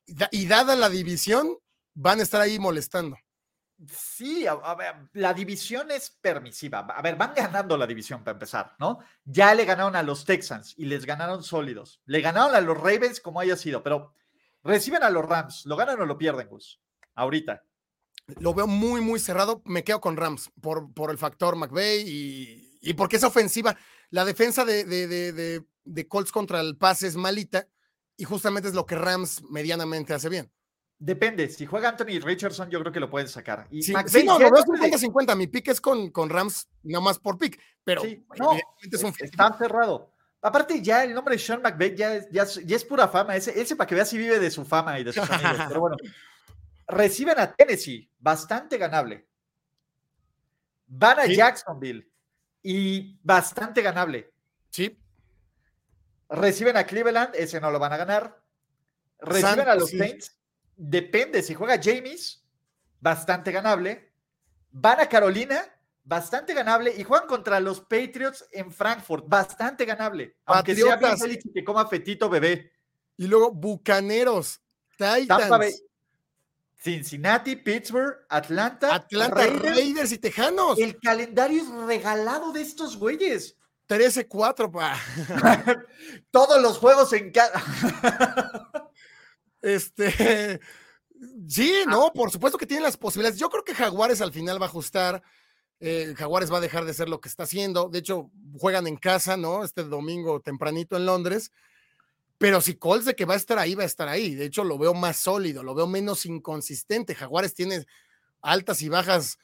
y dada la división, van a estar ahí molestando. Sí, a, ver, la división es permisiva. A ver, van ganando la división para empezar, ¿no? Ya le ganaron a los Texans y les ganaron sólidos. Le ganaron a los Ravens como haya sido, pero reciben a los Rams. ¿Lo ganan o lo pierden, Gus? Ahorita. Lo veo muy, muy cerrado. Me quedo con Rams por, por el factor McVeigh y, y porque es ofensiva. La defensa de, de, de, de Colts contra el pase es malita y justamente es lo que Rams medianamente hace bien. Depende, si juega Anthony Richardson, yo creo que lo pueden sacar. Y sí, no, no, es 50-50. Mi pick es con, con Rams, no más por pick, pero no, es un está cerrado. Aparte, ya el nombre de Sean McVay ya, ya, es pura fama. Ese, ese para que vea si vive de su fama y de sus amigos. Pero bueno, reciben a Tennessee, bastante ganable. Van a Jacksonville y bastante ganable. Sí. Reciben a Cleveland, ese no lo van a ganar. Reciben a los Saints depende, si juega James, bastante ganable. Van a Carolina, bastante ganable. Y juegan contra los Patriots en Frankfurt, bastante ganable. Aunque sea bien que coma fetito bebé. Y luego Bucaneros, Titans. Cincinnati, Pittsburgh, Atlanta, Atlanta Raiders, y Tejanos. El calendario es regalado de estos güeyes. 13-4, pa. Todos los juegos en cada. Este, sí, ah, no, por supuesto que tiene las posibilidades. Yo creo que Jaguares al final va a ajustar. Eh, Jaguares va a dejar de ser lo que está haciendo. De hecho, juegan en casa, ¿no? Este domingo tempranito en Londres. Pero si Colts de que va a estar ahí, va a estar ahí. De hecho, lo veo más sólido, lo veo menos inconsistente. Jaguares tiene altas y bajas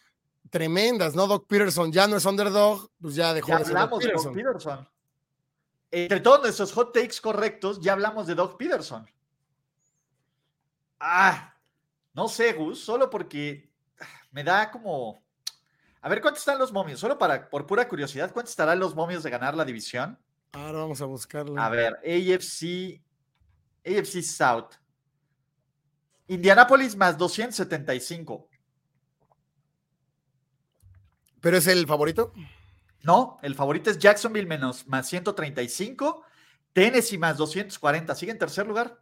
tremendas, ¿no? Doc Peterson ya no es underdog, pues ya dejó de ser Doc Peterson. Entre todos nuestros hot takes correctos, ya hablamos de Doc Peterson. Ah, no sé, Gus, solo porque me da como. A ver, ¿cuántos están los momios? Solo para, por pura curiosidad, ¿cuántos estarán los momios de ganar la división? Ahora vamos a buscarlo. A ver, AFC, AFC South. Indianapolis más 275. ¿Pero es el favorito? No, el favorito es Jacksonville menos más 135. Tennessee más 240. Sigue en tercer lugar.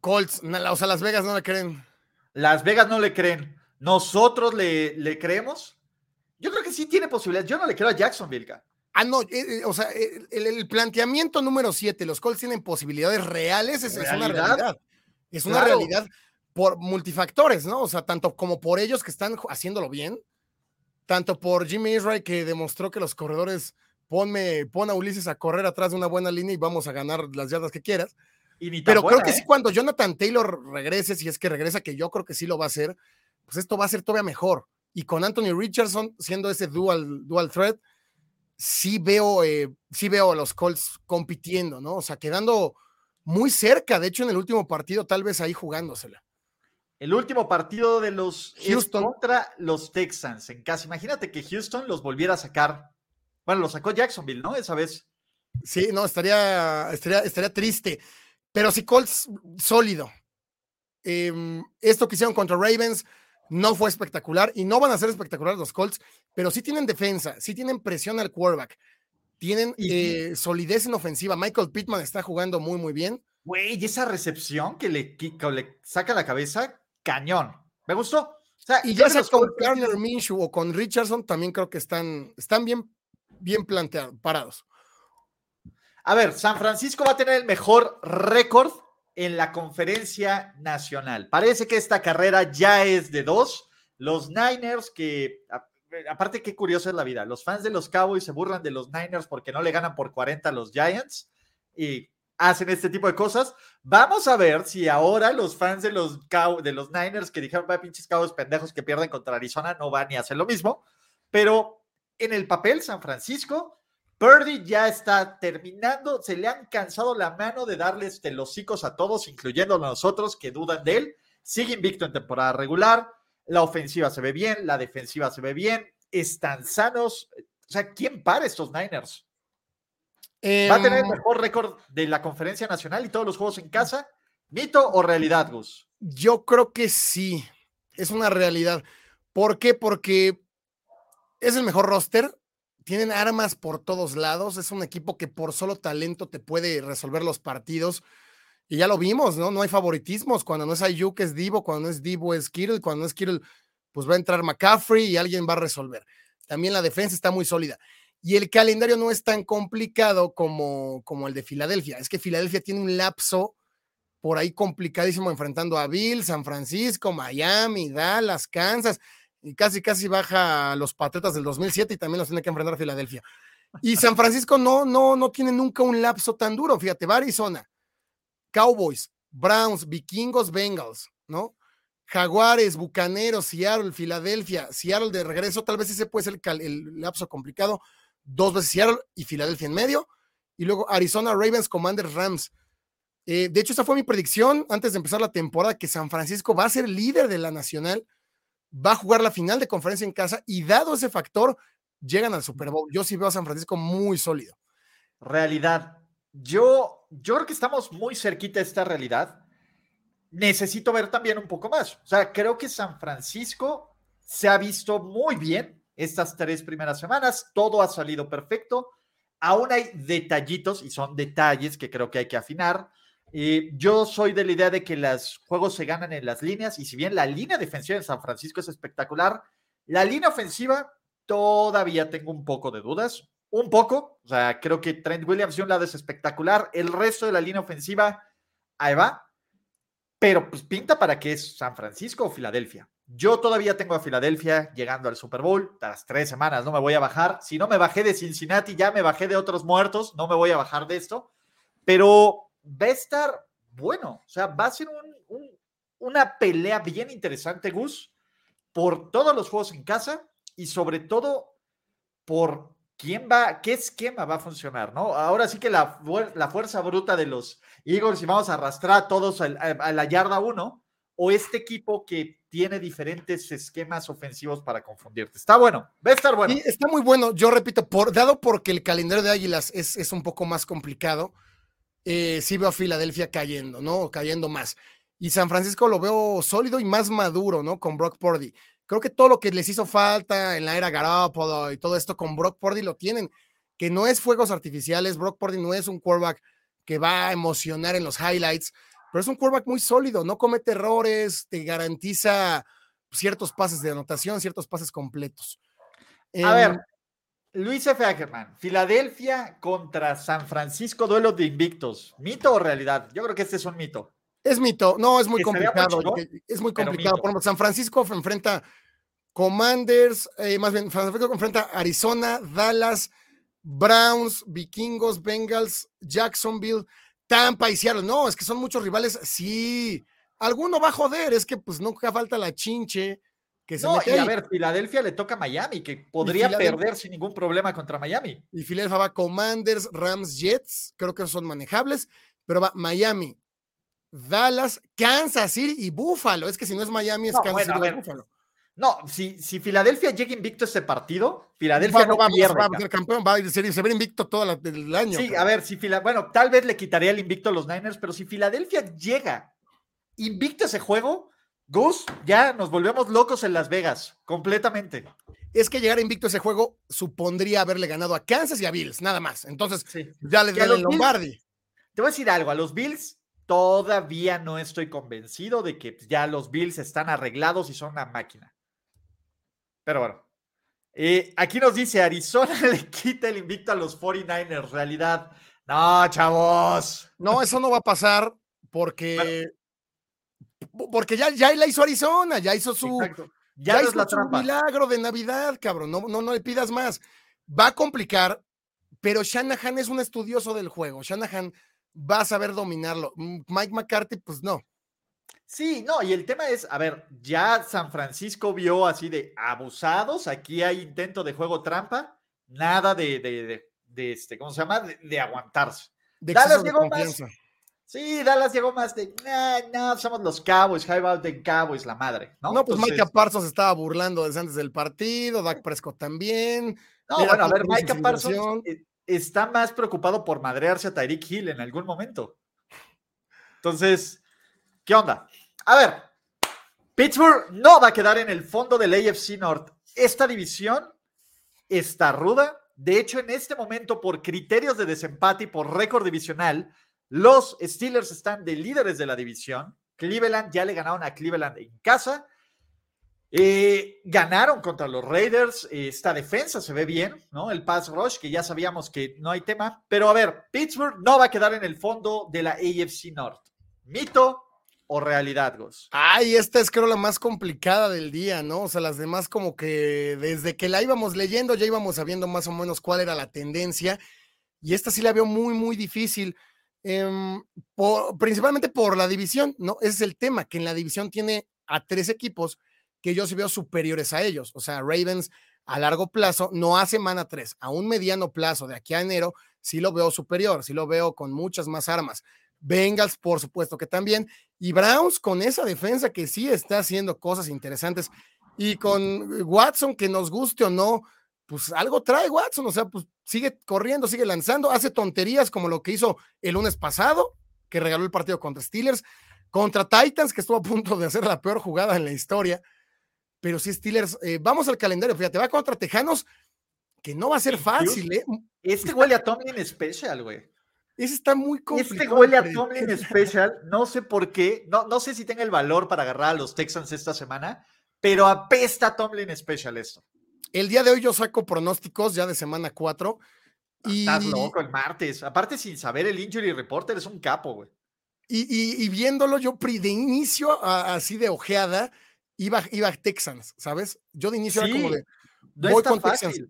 Colts, o sea, Las Vegas no le creen. Las Vegas no le creen. ¿Nosotros le, le creemos? Yo creo que sí tiene posibilidades. Yo no le creo a Jacksonville. Ah, no, eh, eh, o sea, eh, el, planteamiento número siete, los Colts tienen posibilidades reales, es, una realidad. Es una realidad por multifactores, ¿no? O sea, tanto como por ellos que están haciéndolo bien, tanto por Jimmy Israel que demostró que los corredores, ponme, pon a Ulises a correr atrás de una buena línea y vamos a ganar las yardas que quieras. Pero creo que sí, cuando Jonathan Taylor regrese, si es que regresa, que yo creo que sí lo va a hacer, pues esto va a ser todavía mejor. Y con Anthony Richardson siendo ese dual, dual threat, sí veo, eh, sí veo a los Colts compitiendo, ¿no? O sea, quedando muy cerca, de hecho, en el último partido, tal vez ahí jugándosela. El último partido de los Houston contra los Texans en casa. Imagínate que Houston los volviera a sacar. Bueno, lo sacó Jacksonville, ¿no? Esa vez. Sí, no, estaría, estaría, estaría triste. Pero sí, Colts sólido. Em, esto que hicieron contra Ravens, no fue espectacular y no van a ser espectaculares los Colts, pero sí tienen defensa, sí tienen presión al quarterback, tienen eh, solidez en ofensiva. Michael Pittman está jugando muy, muy bien. Güey, esa recepción que le, le saca la cabeza, cañón. Me gustó. y ya sea con Garner Minshew o con Richardson, también creo que están, están bien, bien planteados, parados. A ver, San Francisco va a tener el mejor récord en la conferencia nacional. Parece que esta carrera ya es de dos. Los Niners, que aparte qué curiosa es la vida, los fans de los Cowboys se burlan de los Niners porque no le ganan por 40 a los Giants y hacen este tipo de cosas. Vamos a ver si ahora los fans de los, de los Niners que dijeron, va pinches Cowboys pendejos que pierden contra Arizona, no van ni a hacer lo mismo. Pero en el papel, San Francisco Purdy ya está terminando, se le han cansado la mano de darles telocicos a todos, incluyendo a nosotros que dudan de él. Sigue invicto en temporada regular, la ofensiva se ve bien, la defensiva se ve bien, están sanos. O sea, ¿quién para estos Niners? ¿Va a tener el em, mejor récord de la conferencia nacional y todos los juegos en casa? ¿Mito o realidad, Gus? Yo creo que sí, es una realidad. ¿Por qué? Porque es el mejor roster, tienen armas por todos lados, es un equipo que por solo talento te puede resolver los partidos. Y ya lo vimos, ¿no? No hay favoritismos. Cuando no es Ayuk es Divo, cuando no es Divo es Kittle, cuando no es Kittle, pues va a entrar McCaffrey y alguien va a resolver. También la defensa está muy sólida. Y el calendario no es tan complicado como, como el de Filadelfia. Es que Filadelfia tiene un lapso por ahí complicadísimo enfrentando a Bill, San Francisco, Miami, Dallas, Kansas y casi, casi baja los Patriotas del 2007 y también los tiene que enfrentar a Filadelfia. Y San Francisco no, no, no tiene nunca un lapso tan duro. Fíjate, va Arizona, Cowboys, Browns, Vikingos, Bengals, ¿no? Jaguares, Bucaneros, Seattle, Filadelfia, Seattle de regreso, tal vez ese puede ser el, lapso complicado. Dos veces Seattle y Filadelfia en medio. Y luego Arizona, Ravens, Commanders, Rams. Eh, de hecho, esa fue mi predicción antes de empezar la temporada, que San Francisco va a ser líder de la nacional va a jugar la final de conferencia en casa y dado ese factor, llegan al Super Bowl. Yo sí veo a San Francisco muy sólido. Realidad. Yo, yo creo que estamos muy cerquita de esta realidad. Necesito ver también un poco más. O sea, creo que San Francisco se ha visto muy bien estas tres primeras semanas. Todo ha salido perfecto. Aún hay detallitos y son detalles que creo que hay que afinar. Yo soy de la idea de que los juegos se ganan en las líneas y si bien la línea defensiva de San Francisco es espectacular, la línea ofensiva todavía tengo un poco de dudas, un poco, o sea, creo que Trent Williams de un lado es espectacular, el resto de la línea ofensiva, ahí va, pero pues pinta para que es San Francisco o Filadelfia. Yo todavía tengo a Filadelfia llegando al Super Bowl, las tres semanas no me voy a bajar, si no me bajé de Cincinnati, ya me bajé de otros muertos, no me voy a bajar de esto, pero va a estar bueno. O sea, va a ser una pelea bien interesante, Gus, por todos los juegos en casa y sobre todo por quién va, qué esquema va a funcionar, ¿no? Ahora sí que la, fuerza bruta de los Eagles y vamos a arrastrar todos a, la yarda uno, o este equipo que tiene diferentes esquemas ofensivos para confundirte. Está bueno, va a estar bueno. Está muy bueno. Yo repito, dado porque el calendario de Águilas es un poco más complicado, eh, sí veo a Filadelfia cayendo, ¿no? Cayendo más. Y San Francisco lo veo sólido y más maduro, ¿no? Con Brock Purdy. Creo que todo lo que les hizo falta en la era Garoppolo y todo esto con Brock Purdy lo tienen, que no es fuegos artificiales. Brock Purdy no es un quarterback que va a emocionar en los highlights, pero es un quarterback muy sólido, no comete errores, te garantiza ciertos pases de anotación, ciertos pases completos. A ver, em, Luis F. Ackerman, Filadelfia contra San Francisco, duelo de invictos. ¿Mito o realidad? Yo creo que este es un mito. Es mito, no, es muy complicado. es muy complicado. Por ejemplo, San Francisco enfrenta Commanders, eh, más bien, San Francisco enfrenta Arizona, Dallas, Browns, Vikingos, Bengals, Jacksonville, Tampa y Seattle. No, es que son muchos rivales. Sí, alguno va a joder, es que pues nunca falta la chinche no, y a ver, Filadelfia le toca a Miami, que podría perder sin ningún problema contra Miami. Y Filadelfia va Commanders, Rams, Jets, creo que son manejables, pero va Miami, Dallas, Kansas City y Buffalo. Es que si no es Miami, es Kansas City y Buffalo. No, si, si Filadelfia llega invicto a este partido, Filadelfia no, va, pierde. Va a ser campeón, va a ser, se invicto todo el año. Sí, a ver, si bueno, tal vez le quitaría el invicto a los Niners, pero si Filadelfia llega invicto a ese juego, Gus, ya nos volvemos locos en Las Vegas, completamente. Es que llegar invicto a ese juego supondría haberle ganado a Kansas y a Bills, nada más. Entonces, ya les el Lombardi. te voy a decir algo, a los Bills todavía no estoy convencido de que ya los Bills están arreglados y son una máquina. Pero bueno. Eh, aquí nos dice, Arizona le quita el invicto a los 49ers. Realidad, no, chavos. No, eso no va a pasar porque porque ya, ya la hizo Arizona, ya hizo su, ya, hizo su milagro de Navidad, cabrón. No, no, no le pidas más. Va a complicar, pero Shanahan es un estudioso del juego. Shanahan va a saber dominarlo. Mike McCarthy, pues no. Sí, no, y el tema es, a ver, ya San Francisco vio así de abusados, aquí hay intento de juego trampa, nada de, de, de, este, ¿cómo se llama? De, aguantarse. De Dallas llegó más, Sí, Dallas llegó más de, no, somos los Cowboys, High the Cowboys, la madre, ¿no? No, pues Micah Parsons estaba burlando desde antes del partido, Dak Prescott también. No, bueno, a ver, Micah Parsons e, está más preocupado por madrearse a Tyreek Hill en algún momento. Entonces, ¿qué onda? A ver, Pittsburgh no va a quedar en el fondo del AFC North. Esta división está ruda. De hecho, en este momento, por criterios de desempate y por récord divisional, los Steelers están de líderes de la división. Cleveland ya le ganaron a Cleveland en casa. Eh, ganaron contra los Raiders. esta defensa se ve bien, ¿no? El pass rush, que ya sabíamos que no hay tema. Pero a ver, Pittsburgh no va a quedar en el fondo de la AFC North. ¿Mito o realidad, Gus? Ay, esta es creo la más complicada del día, ¿no? O sea, las demás como que desde que la íbamos leyendo ya íbamos sabiendo más o menos cuál era la tendencia. Y esta sí la veo muy, muy difícil. Em, principalmente por la división, ¿no? Ese es el tema, que en la división tiene a tres equipos que yo sí veo superiores a ellos. O sea, Ravens a largo plazo, no a semana tres, a un mediano plazo de aquí a enero, sí lo veo superior, sí lo veo con muchas más armas. Bengals, por supuesto que también, y Browns con esa defensa que sí está haciendo cosas interesantes, y con Watson, que nos guste o no, pues algo trae Watson, o sea, pues sigue corriendo, sigue lanzando, hace tonterías como lo que hizo el lunes pasado, que regaló el partido contra Steelers, contra Titans, que estuvo a punto de hacer la peor jugada en la historia. Pero sí, Steelers, eh, vamos al calendario, fíjate, va contra Tejanos, que no va a ser fácil, ¿eh? Este huele a Tomlin Special, güey. Ese está muy complicado. Este huele a Tomlin Special, no sé por qué, no, no sé si tenga el valor para agarrar a los Texans esta semana, pero apesta Tomlin Special esto. El día de hoy yo saco pronósticos ya de semana 4. Y... Estás loco el martes. Aparte, sin saber el injury report, eres un capo, güey. Y, y, viéndolo yo de inicio, así de ojeada, iba, iba a Texans, ¿sabes? Yo de inicio era como de. voy con Texans.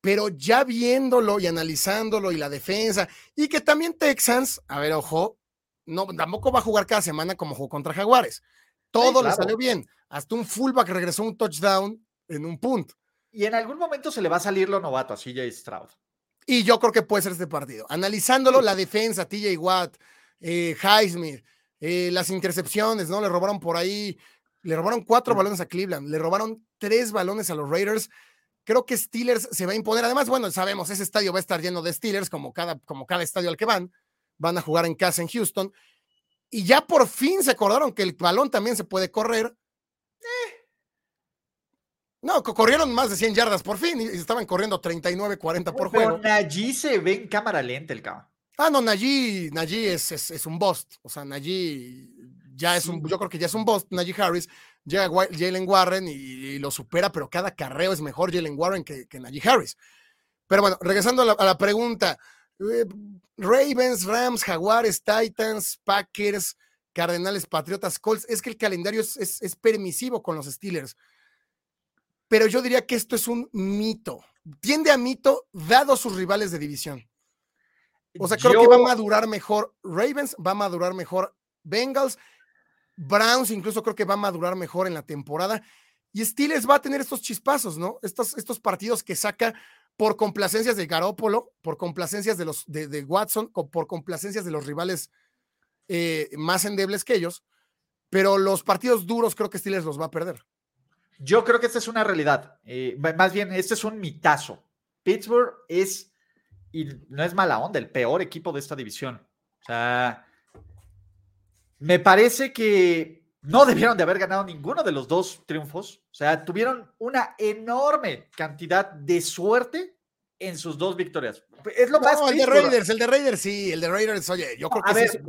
Pero ya viéndolo y analizándolo y la defensa, y que también Texans, a ver, ojo, no, tampoco va a jugar cada semana como jugó contra Jaguares. Todo le salió bien. Hasta un fullback regresó un touchdown en un punt. Y en algún momento se le va a salir lo novato a CJ Stroud. Y yo creo que puede ser este partido. Analizándolo, la defensa, TJ Watt, eh, Highsmith, eh, las intercepciones, ¿no? Le robaron por ahí, le robaron cuatro balones a Cleveland, le robaron tres balones a los Raiders. Creo que Steelers se va a imponer. Además, bueno, sabemos, ese estadio va a estar lleno de Steelers, como cada, como cada estadio al que van. Van a jugar en casa en Houston. Y ya por fin se acordaron que el balón también se puede correr. Eh, no, corrieron más de 100 yardas por fin y estaban corriendo 39, 40 por juego. Pero Najee se ve en cámara lenta el cabrón. Ah, no, Najee, Najee es, es, un bust. O sea, Najee ya es un, yo creo que ya es un bust. Najee Harris llega Jalen Warren y, lo supera, pero cada carreo es mejor Jalen Warren que, que Najee Harris. Pero bueno, regresando a la, pregunta. Eh, Ravens, Rams, Jaguares, Titans, Packers, Cardenales, Patriotas, Colts. Es que el calendario es, es, permisivo con los Steelers. Pero yo diría que esto es un mito. Tiende a mito dado sus rivales de división. O sea, creo que va a madurar mejor Ravens, va a madurar mejor Bengals, Browns incluso creo que va a madurar mejor en la temporada. Y Steelers va a tener estos chispazos, ¿no? Estos, estos partidos que saca por complacencias de Garópolo, por complacencias de los de, Watson, por complacencias de los rivales eh, más endebles que ellos. Pero los partidos duros creo que Steelers los va a perder. Yo creo que esta es una realidad. Eh, más bien, este es un mitazo. Pittsburgh es, y no es mala onda, el peor equipo de esta división. O sea, me parece que no debieron de haber ganado ninguno de los dos triunfos. O sea, tuvieron una enorme cantidad de suerte en sus dos victorias. Es lo más. el de Raiders, el de Raiders sí, el de Raiders, oye, yo creo que a ver,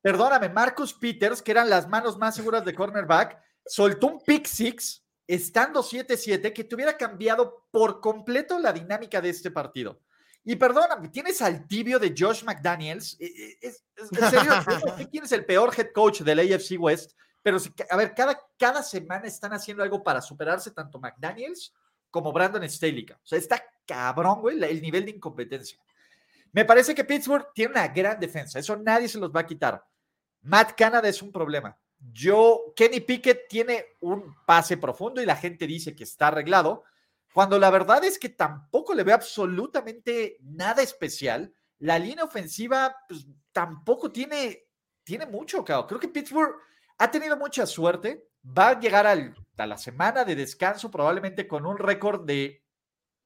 perdóname, Marcus Peters, que eran las manos más seguras de cornerback, soltó un pick six estando 7-7 que te hubiera cambiado por completo la dinámica de este partido. Y perdóname, tienes al tibio de Josh McDaniels. E, e, es, en serio, quién es el peor head coach del AFC West, pero a ver, cada, cada semana están haciendo algo para superarse tanto McDaniels como Brandon Staley. O sea, está cabrón, güey, el nivel de incompetencia. Me parece que Pittsburgh tiene una gran defensa, eso nadie se los va a quitar. Matt Canada es un problema. Yo, Kenny Pickett tiene un pase profundo y la gente dice que está arreglado, cuando la verdad es que tampoco le ve absolutamente nada especial. La línea ofensiva pues, tampoco tiene, tiene mucho, Creo que Pittsburgh ha tenido mucha suerte. Va a llegar a la semana de descanso probablemente con un récord de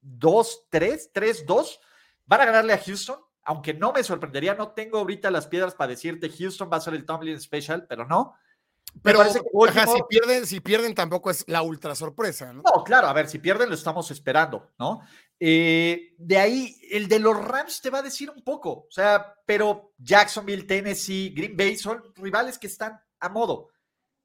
2-3, 3-2. Van a ganarle a Houston, aunque no me sorprendería. No tengo ahorita las piedras para decirte Houston va a ser el Tomlin Special, pero no. Pero si, pierden, si pierden tampoco es la ultra sorpresa, ¿no? No, claro, a ver, si pierden lo estamos esperando, ¿no? Eh, de ahí, el de los Rams te va a decir un poco, o sea, pero Jacksonville, Tennessee, Green Bay son rivales que están a modo.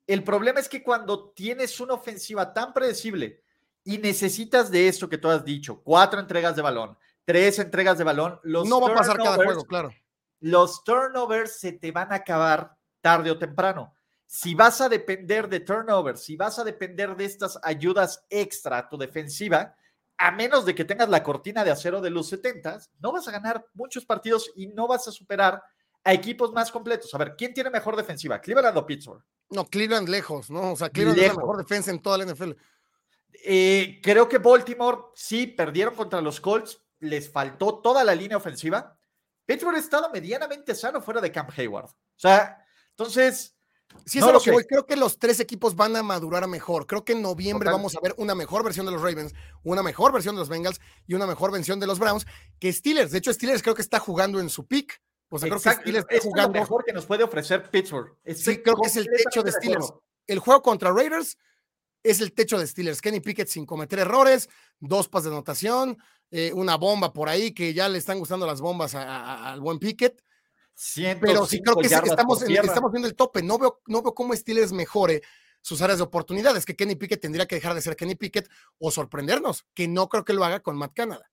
El problema es que cuando tienes una ofensiva tan predecible y necesitas de esto que tú has dicho, cuatro entregas de balón, tres entregas de balón, los no va a pasar cada juego, claro. Los turnovers se te van a acabar tarde o temprano si vas a depender de turnovers, si vas a depender de estas ayudas extra a tu defensiva, a menos de que tengas la cortina de acero de los 70, no vas a ganar muchos partidos y no vas a superar a equipos más completos. A ver, ¿quién tiene mejor defensiva? ¿Cleveland o Pittsburgh? No, Cleveland lejos, ¿no? O sea, Cleveland es la mejor defensa en toda la NFL. Eh, creo que Baltimore sí perdieron contra los Colts, les faltó toda la línea ofensiva. Pittsburgh ha estado medianamente sano fuera de Camp Hayward. O sea, entonces, Sí, es lo que voy. Creo que los tres equipos van a madurar mejor. Creo que en noviembre vamos a ver una mejor versión de los Ravens, una mejor versión de los Bengals y una mejor versión de los Browns que Steelers. De hecho, Steelers creo que está jugando en su pick. O sea, creo que Steelers está jugando. lo mejor que nos puede ofrecer Pittsburgh. sí, creo que es el techo de Steelers. El juego contra Raiders es el techo de Steelers. Kenny Pickett sin cometer errores, dos pas de anotación, eh, una bomba por ahí que ya le están gustando las bombas al buen Pickett pero sí creo que estamos, estamos viendo el tope. No veo, no veo cómo Steelers mejore sus áreas de oportunidades, que Kenny Pickett tendría que dejar de ser Kenny Pickett o sorprendernos, que no creo que lo haga con Matt Canada.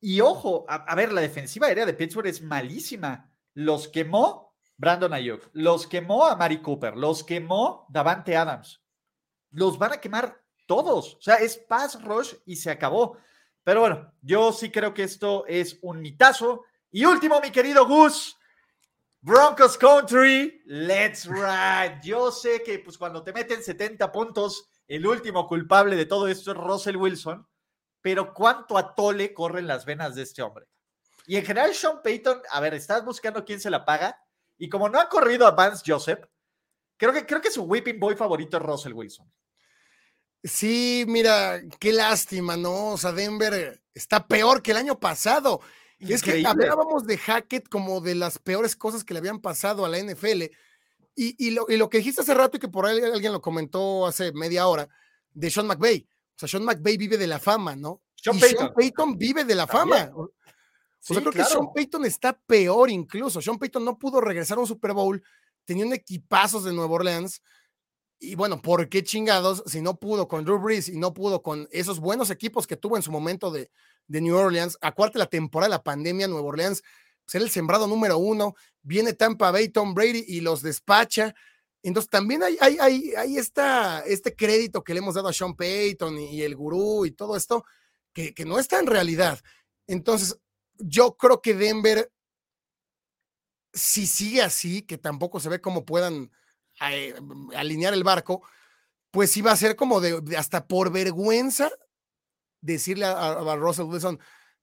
Y ojo, a, ver, la defensiva aérea de Pittsburgh es malísima. Los quemó Brandon Ayuk, los quemó a Mari Cooper, los quemó Davante Adams. Los van a quemar todos. O sea, es pass rush y se acabó. Pero bueno, yo sí creo que esto es un mitazo. Y último, mi querido Gus, Broncos Country, let's ride. Yo sé que pues cuando te meten 70 puntos, el último culpable de todo esto es Russell Wilson, pero cuánto atole corren las venas de este hombre. Y en general Sean Payton, a ver, estás buscando quién se la paga y como no ha corrido a Vance Joseph, creo que creo que su whipping boy favorito es Russell Wilson. Sí, mira, qué lástima, ¿no? O sea, Denver está peor que el año pasado. Y es que hablábamos de Hackett como de las peores cosas que le habían pasado a la NFL. Y, lo, que dijiste hace rato y que por ahí alguien lo comentó hace media hora, de Sean McVay. O sea, Sean McVay vive de la fama, ¿no? Sean, Payton. vive de la fama. O sea, creo que Sean Payton está peor incluso. Sean Payton no pudo regresar a un Super Bowl teniendo equipazos de Nueva Orleans. Y bueno, ¿por qué chingados si no pudo con Drew Brees y no pudo con esos buenos equipos que tuvo en su momento de de New Orleans. Acuérdate la temporada de la pandemia, Nueva Orleans ser el sembrado número uno, viene Tampa Bay, Tom Brady y los despacha. Entonces también hay, hay, hay, hay esta, este crédito que le hemos dado a Sean Payton y, el gurú y todo esto, que, que, no está en realidad. Entonces, yo creo que Denver, si sigue así, que tampoco se ve cómo puedan eh, alinear el barco, pues sí va a ser como de, hasta por vergüenza decirle a, a Russell Wilson,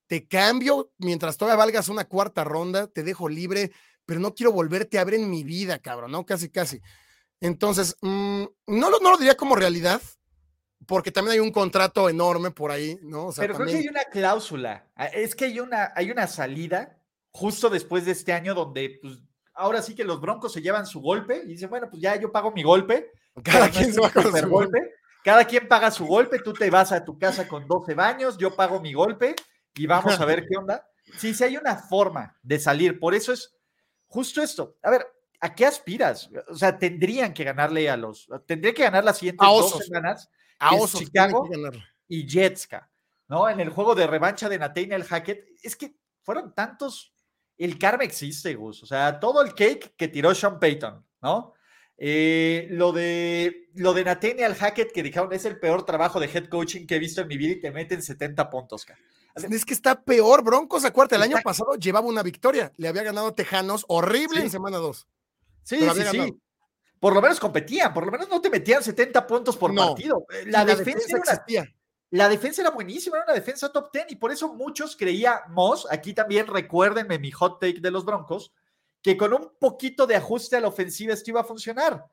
te cambio mientras todavía valgas una cuarta ronda, te dejo libre, pero no quiero volverte a ver en mi vida, cabrón, ¿no? Casi, casi. Entonces, mm, no, lo, no lo diría como realidad, porque también hay un contrato enorme por ahí, ¿no? pero creo que hay una cláusula, es que hay una, hay una salida justo después de este año donde, pues, ahora sí que los Broncos se llevan su golpe y dicen, bueno, pues ya yo pago mi golpe. Cada quien se va con su golpe. Cada quien paga su golpe, tú te vas a tu casa con 12 baños, yo pago mi golpe y vamos a ver qué onda. Sí, sí hay una forma de salir, por eso es justo esto. A ver, ¿a qué aspiras? O sea, tendrían que ganarle a los, tendría que ganar las siguientes dos semanas, a Osos, Chicago y Jetska, ¿no? En el juego de revancha de Nathaniel Hackett, es que fueron tantos, el karma existe, Gus, o sea, todo el cake que tiró Sean Payton, ¿no? Eh, lo de lo de Nathaniel Hackett que dijeron es el peor trabajo de head coaching que he visto en mi vida y te meten 70 puntos. Es que está peor, Broncos. Acuérdate, el año pasado llevaba una victoria. Le había ganado Tejanos horrible en semana 2. Sí, sí, sí. Por lo menos competían, por lo menos no te metían 70 puntos por partido. Eh, la, defensa, era, la defensa era buenísima, era una defensa top 10 y por eso muchos creíamos, aquí también recuérdenme mi hot take de los Broncos, que con un poquito de ajuste a la ofensiva esto iba a funcionar.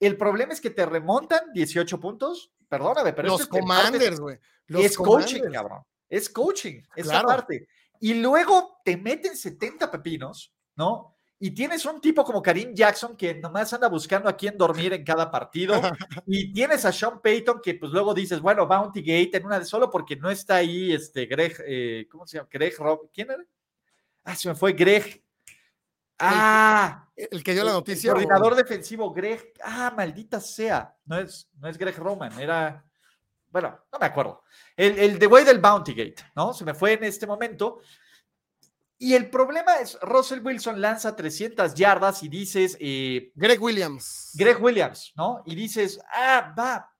El problema es que te remontan 18 puntos, perdóname, pero los commanders, güey. Es coaching, cabrón es coaching, esa parte. Y luego te meten 70 pepinos, ¿no? Y tienes un tipo como Karim Jackson que nomás anda buscando a quién dormir en cada partido. y tienes a Sean Payton que pues luego dices, bueno, Bounty Gate en una de solo porque no está ahí este Greg, eh, ¿cómo se llama? Greg Rob, ¿quién era? Ah, se me fue Greg. Ah, el, que dio la noticia. El coordinador defensivo, Greg. Ah, maldita sea. No es, no es Greg Roman, era bueno, no me acuerdo. El, el The Way del Bounty Gate, ¿no? Se me fue en este momento. Y el problema es, Russell Wilson lanza 300 yardas y dices... Eh, Greg Williams. Greg Williams, ¿no? Y dices, ah, va,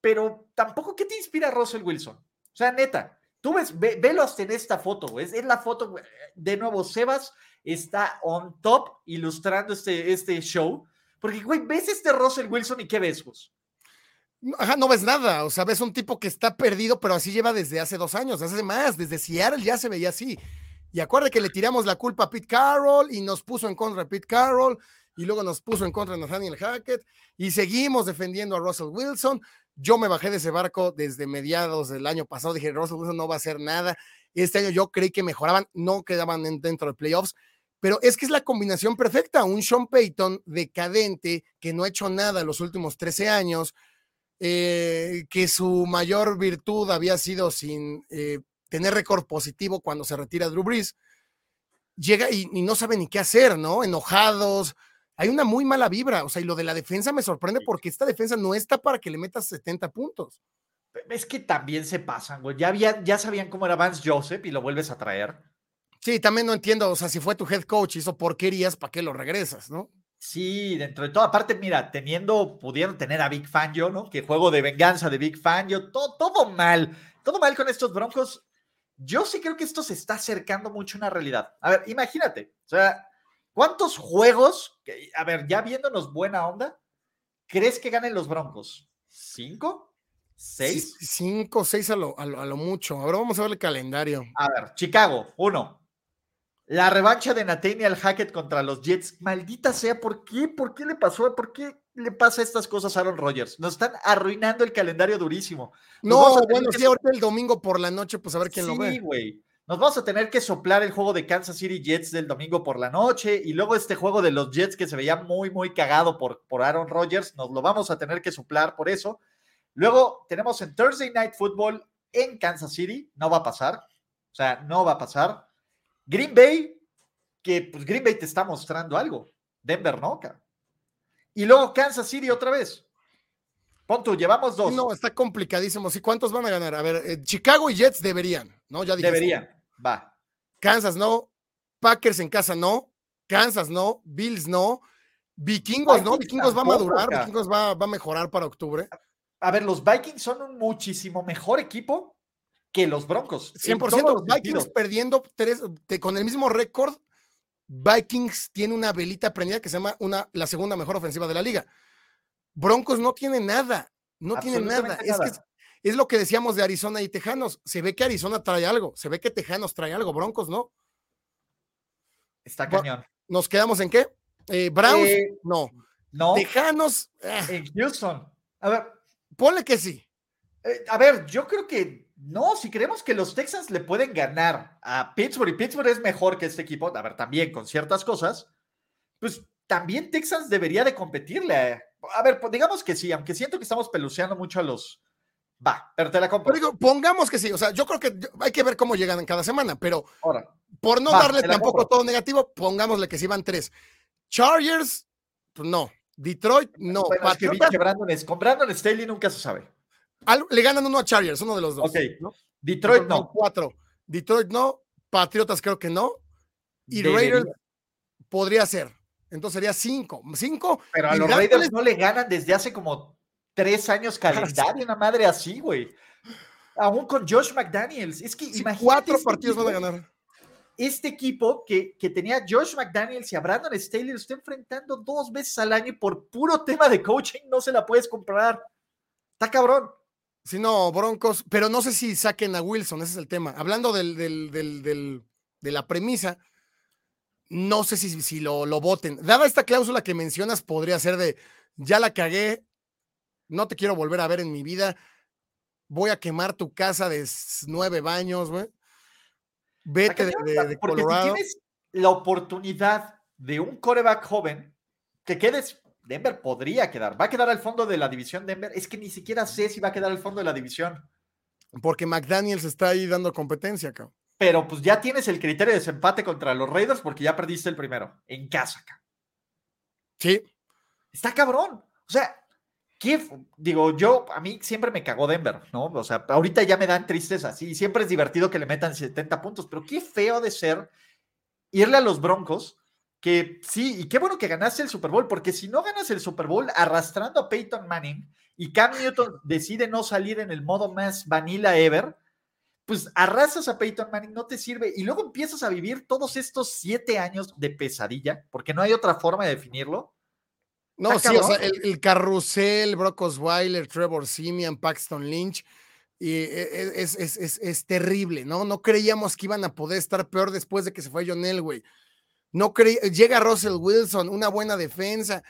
pero tampoco, ¿qué te inspira Russell Wilson? O sea, neta, tú ves, velo hasta en esta foto, es, es la foto, de nuevo, Sebas está on top ilustrando este, este show, porque, güey, ves este Russell Wilson y ¿qué ves, vos? Ajá, no ves nada, o sea, ves un tipo que está perdido, pero así lleva desde hace dos años, hace más, desde Seattle ya se veía así. Y acuérdate que le tiramos la culpa a Pete Carroll y nos puso en contra de Pete Carroll y luego nos puso en contra de Nathaniel Hackett y seguimos defendiendo a Russell Wilson. Yo me bajé de ese barco desde mediados del año pasado, dije, Russell Wilson no va a hacer nada. Este año yo creí que mejoraban, no quedaban dentro de playoffs, pero es que es la combinación perfecta, un Sean Payton decadente que no ha hecho nada los últimos 13 años, eh, que su mayor virtud había sido sin eh, tener récord positivo cuando se retira Drew Brees, llega y, no sabe ni qué hacer, ¿no? Enojados. Hay una muy mala vibra, o sea, y lo de la defensa me sorprende porque esta defensa no está para que le metas 70 puntos. Es que también se pasan, güey. Ya, había, ya sabían cómo era Vance Joseph y lo vuelves a traer. Sí, también no entiendo, o sea, si fue tu head coach, hizo porquerías, ¿para qué lo regresas, no? Sí, dentro de todo, aparte, mira, teniendo, pudiendo tener a Big Fan yo, ¿no? Que juego de venganza de Big Fan yo, todo, todo mal, todo mal con estos broncos. Yo sí creo que esto se está acercando mucho a una realidad. A ver, imagínate, o sea, ¿cuántos juegos, a ver, ya viéndonos buena onda, crees que ganen los broncos? ¿Cinco? ¿Seis? cinco, seis a lo, a lo mucho. Ahora vamos a ver el calendario. A ver, Chicago, uno. La revancha de Nathaniel Hackett contra los Jets. Maldita sea, ¿por qué? ¿Por qué le pasó? ¿Por qué le pasa estas cosas a Aaron Rodgers? Nos están arruinando el calendario durísimo. no, bueno, sí, ahorita el domingo por la noche, pues a ver quién lo ve. Sí, güey. Nos vamos a tener que soplar el juego de Kansas City Jets del domingo por la noche y luego este juego de los Jets que se veía muy, muy cagado por, por Aaron Rodgers. Nos lo vamos a tener que soplar por eso. Luego tenemos en Thursday Night Football en Kansas City. No va a pasar. O sea, no va a pasar. Green Bay, que pues Green Bay te está mostrando algo. Denver no, Y luego Kansas City otra vez. Pon tú, llevamos dos. No, está complicadísimo. ¿Sí cuántos van a ganar? A ver, eh, Chicago y Jets deberían, ¿no? Ya dijiste. Deberían, va. Kansas no, Packers en casa no, Kansas no, Bills no, Vikingos no, Vikings Vikingos va a madurar, cara. Vikingos va, va a mejorar para octubre. A ver, los Vikings son un muchísimo mejor equipo que los Broncos. en 100%. todos los Vikings perdiendo tres, te- con el mismo récord. Vikings tiene una velita prendida que se llama una, la segunda mejor ofensiva de la liga. Broncos no tiene nada, no tiene nada. Absolutamente Es, que nada. Es, lo que decíamos de Arizona y Tejanos. Se ve que Arizona trae algo, se ve que Tejanos trae algo, Broncos no. Está cañón. ¿Nos quedamos en qué? Eh, Browns, Eh, no. No, Tejanos, ah, Houston. A ver, ponle que sí. eh, a ver, yo creo que no, si creemos que los Texans le pueden ganar a Pittsburgh y Pittsburgh es mejor que este equipo, a ver, también con ciertas cosas, pues también Texans debería de competirle. A, a ver, pues, digamos que sí, aunque siento que estamos peluceando mucho a los... Va, pero te la compro. Pero digo, pongamos que sí. O sea, yo creo que hay que ver cómo llegan en cada semana, pero Ahora, por no Va, darle tampoco compro. todo negativo, pongámosle que sí van tres. Chargers, pues no. Detroit, no. bueno, es que Patriotas, Brandon es- con Brandon Staley nunca se sabe. al- le ganan uno a Chargers, uno de los dos. Ok, ¿no? Detroit no. Cuatro. Detroit no. Patriotas creo que no. Y Debería. Raiders podría ser. Entonces sería cinco. Cinco. Pero a los Raiders no le ganan desde hace como tres años calendario, una madre así, güey. Aún con Josh McDaniels. Es que sí, imagínate cuatro este partidos van a equipo- ganar. Este equipo que, que tenía a Josh McDaniels y a Brandon Staley lo está enfrentando dos veces al año y por puro tema de coaching no se la puedes comprar. Está cabrón. Si no, Broncos, pero no sé si saquen a Wilson, ese es el tema. Hablando del, del- del- del- de la premisa, no sé si, si lo, lo voten. Dada esta cláusula que mencionas, podría ser de, ya la cagué, no te quiero volver a ver en mi vida, voy a quemar tu casa de nueve baños, güey. Vete de, de- de porque Colorado. si tienes la oportunidad de un coreback joven que quedes, Denver podría quedar. Va a quedar al fondo de la división Denver. Es que ni siquiera sé si va a quedar al fondo de la división. Porque McDaniels está ahí dando competencia, cabrón. Pero pues ya tienes el criterio de desempate contra los Raiders porque ya perdiste el primero en casa. cabrón. Sí, Está cabrón. O sea, ¿qué f- digo, yo, a mí siempre me cagó Denver, ¿no? O sea, ahorita ya me dan tristeza, sí, siempre es divertido que le metan 70 puntos, pero qué feo de ser irle a los Broncos, que sí, y qué bueno que ganaste el Super Bowl, porque si no ganas el Super Bowl arrastrando a Peyton Manning y Cam Newton decide no salir en el modo más vanilla ever, pues arrasas a Peyton Manning, no te sirve, y luego empiezas a vivir todos estos siete años de pesadilla, porque no hay otra forma de definirlo. No, sí, o sea, el carrusel, Brock Osweiler, Trevor Simeon, Paxton Lynch, y e- e- es, es, es, es terrible, ¿no? No creíamos que iban a poder estar peor después de que se fue John Elway. No creí, llega Russell Wilson, una buena defensa.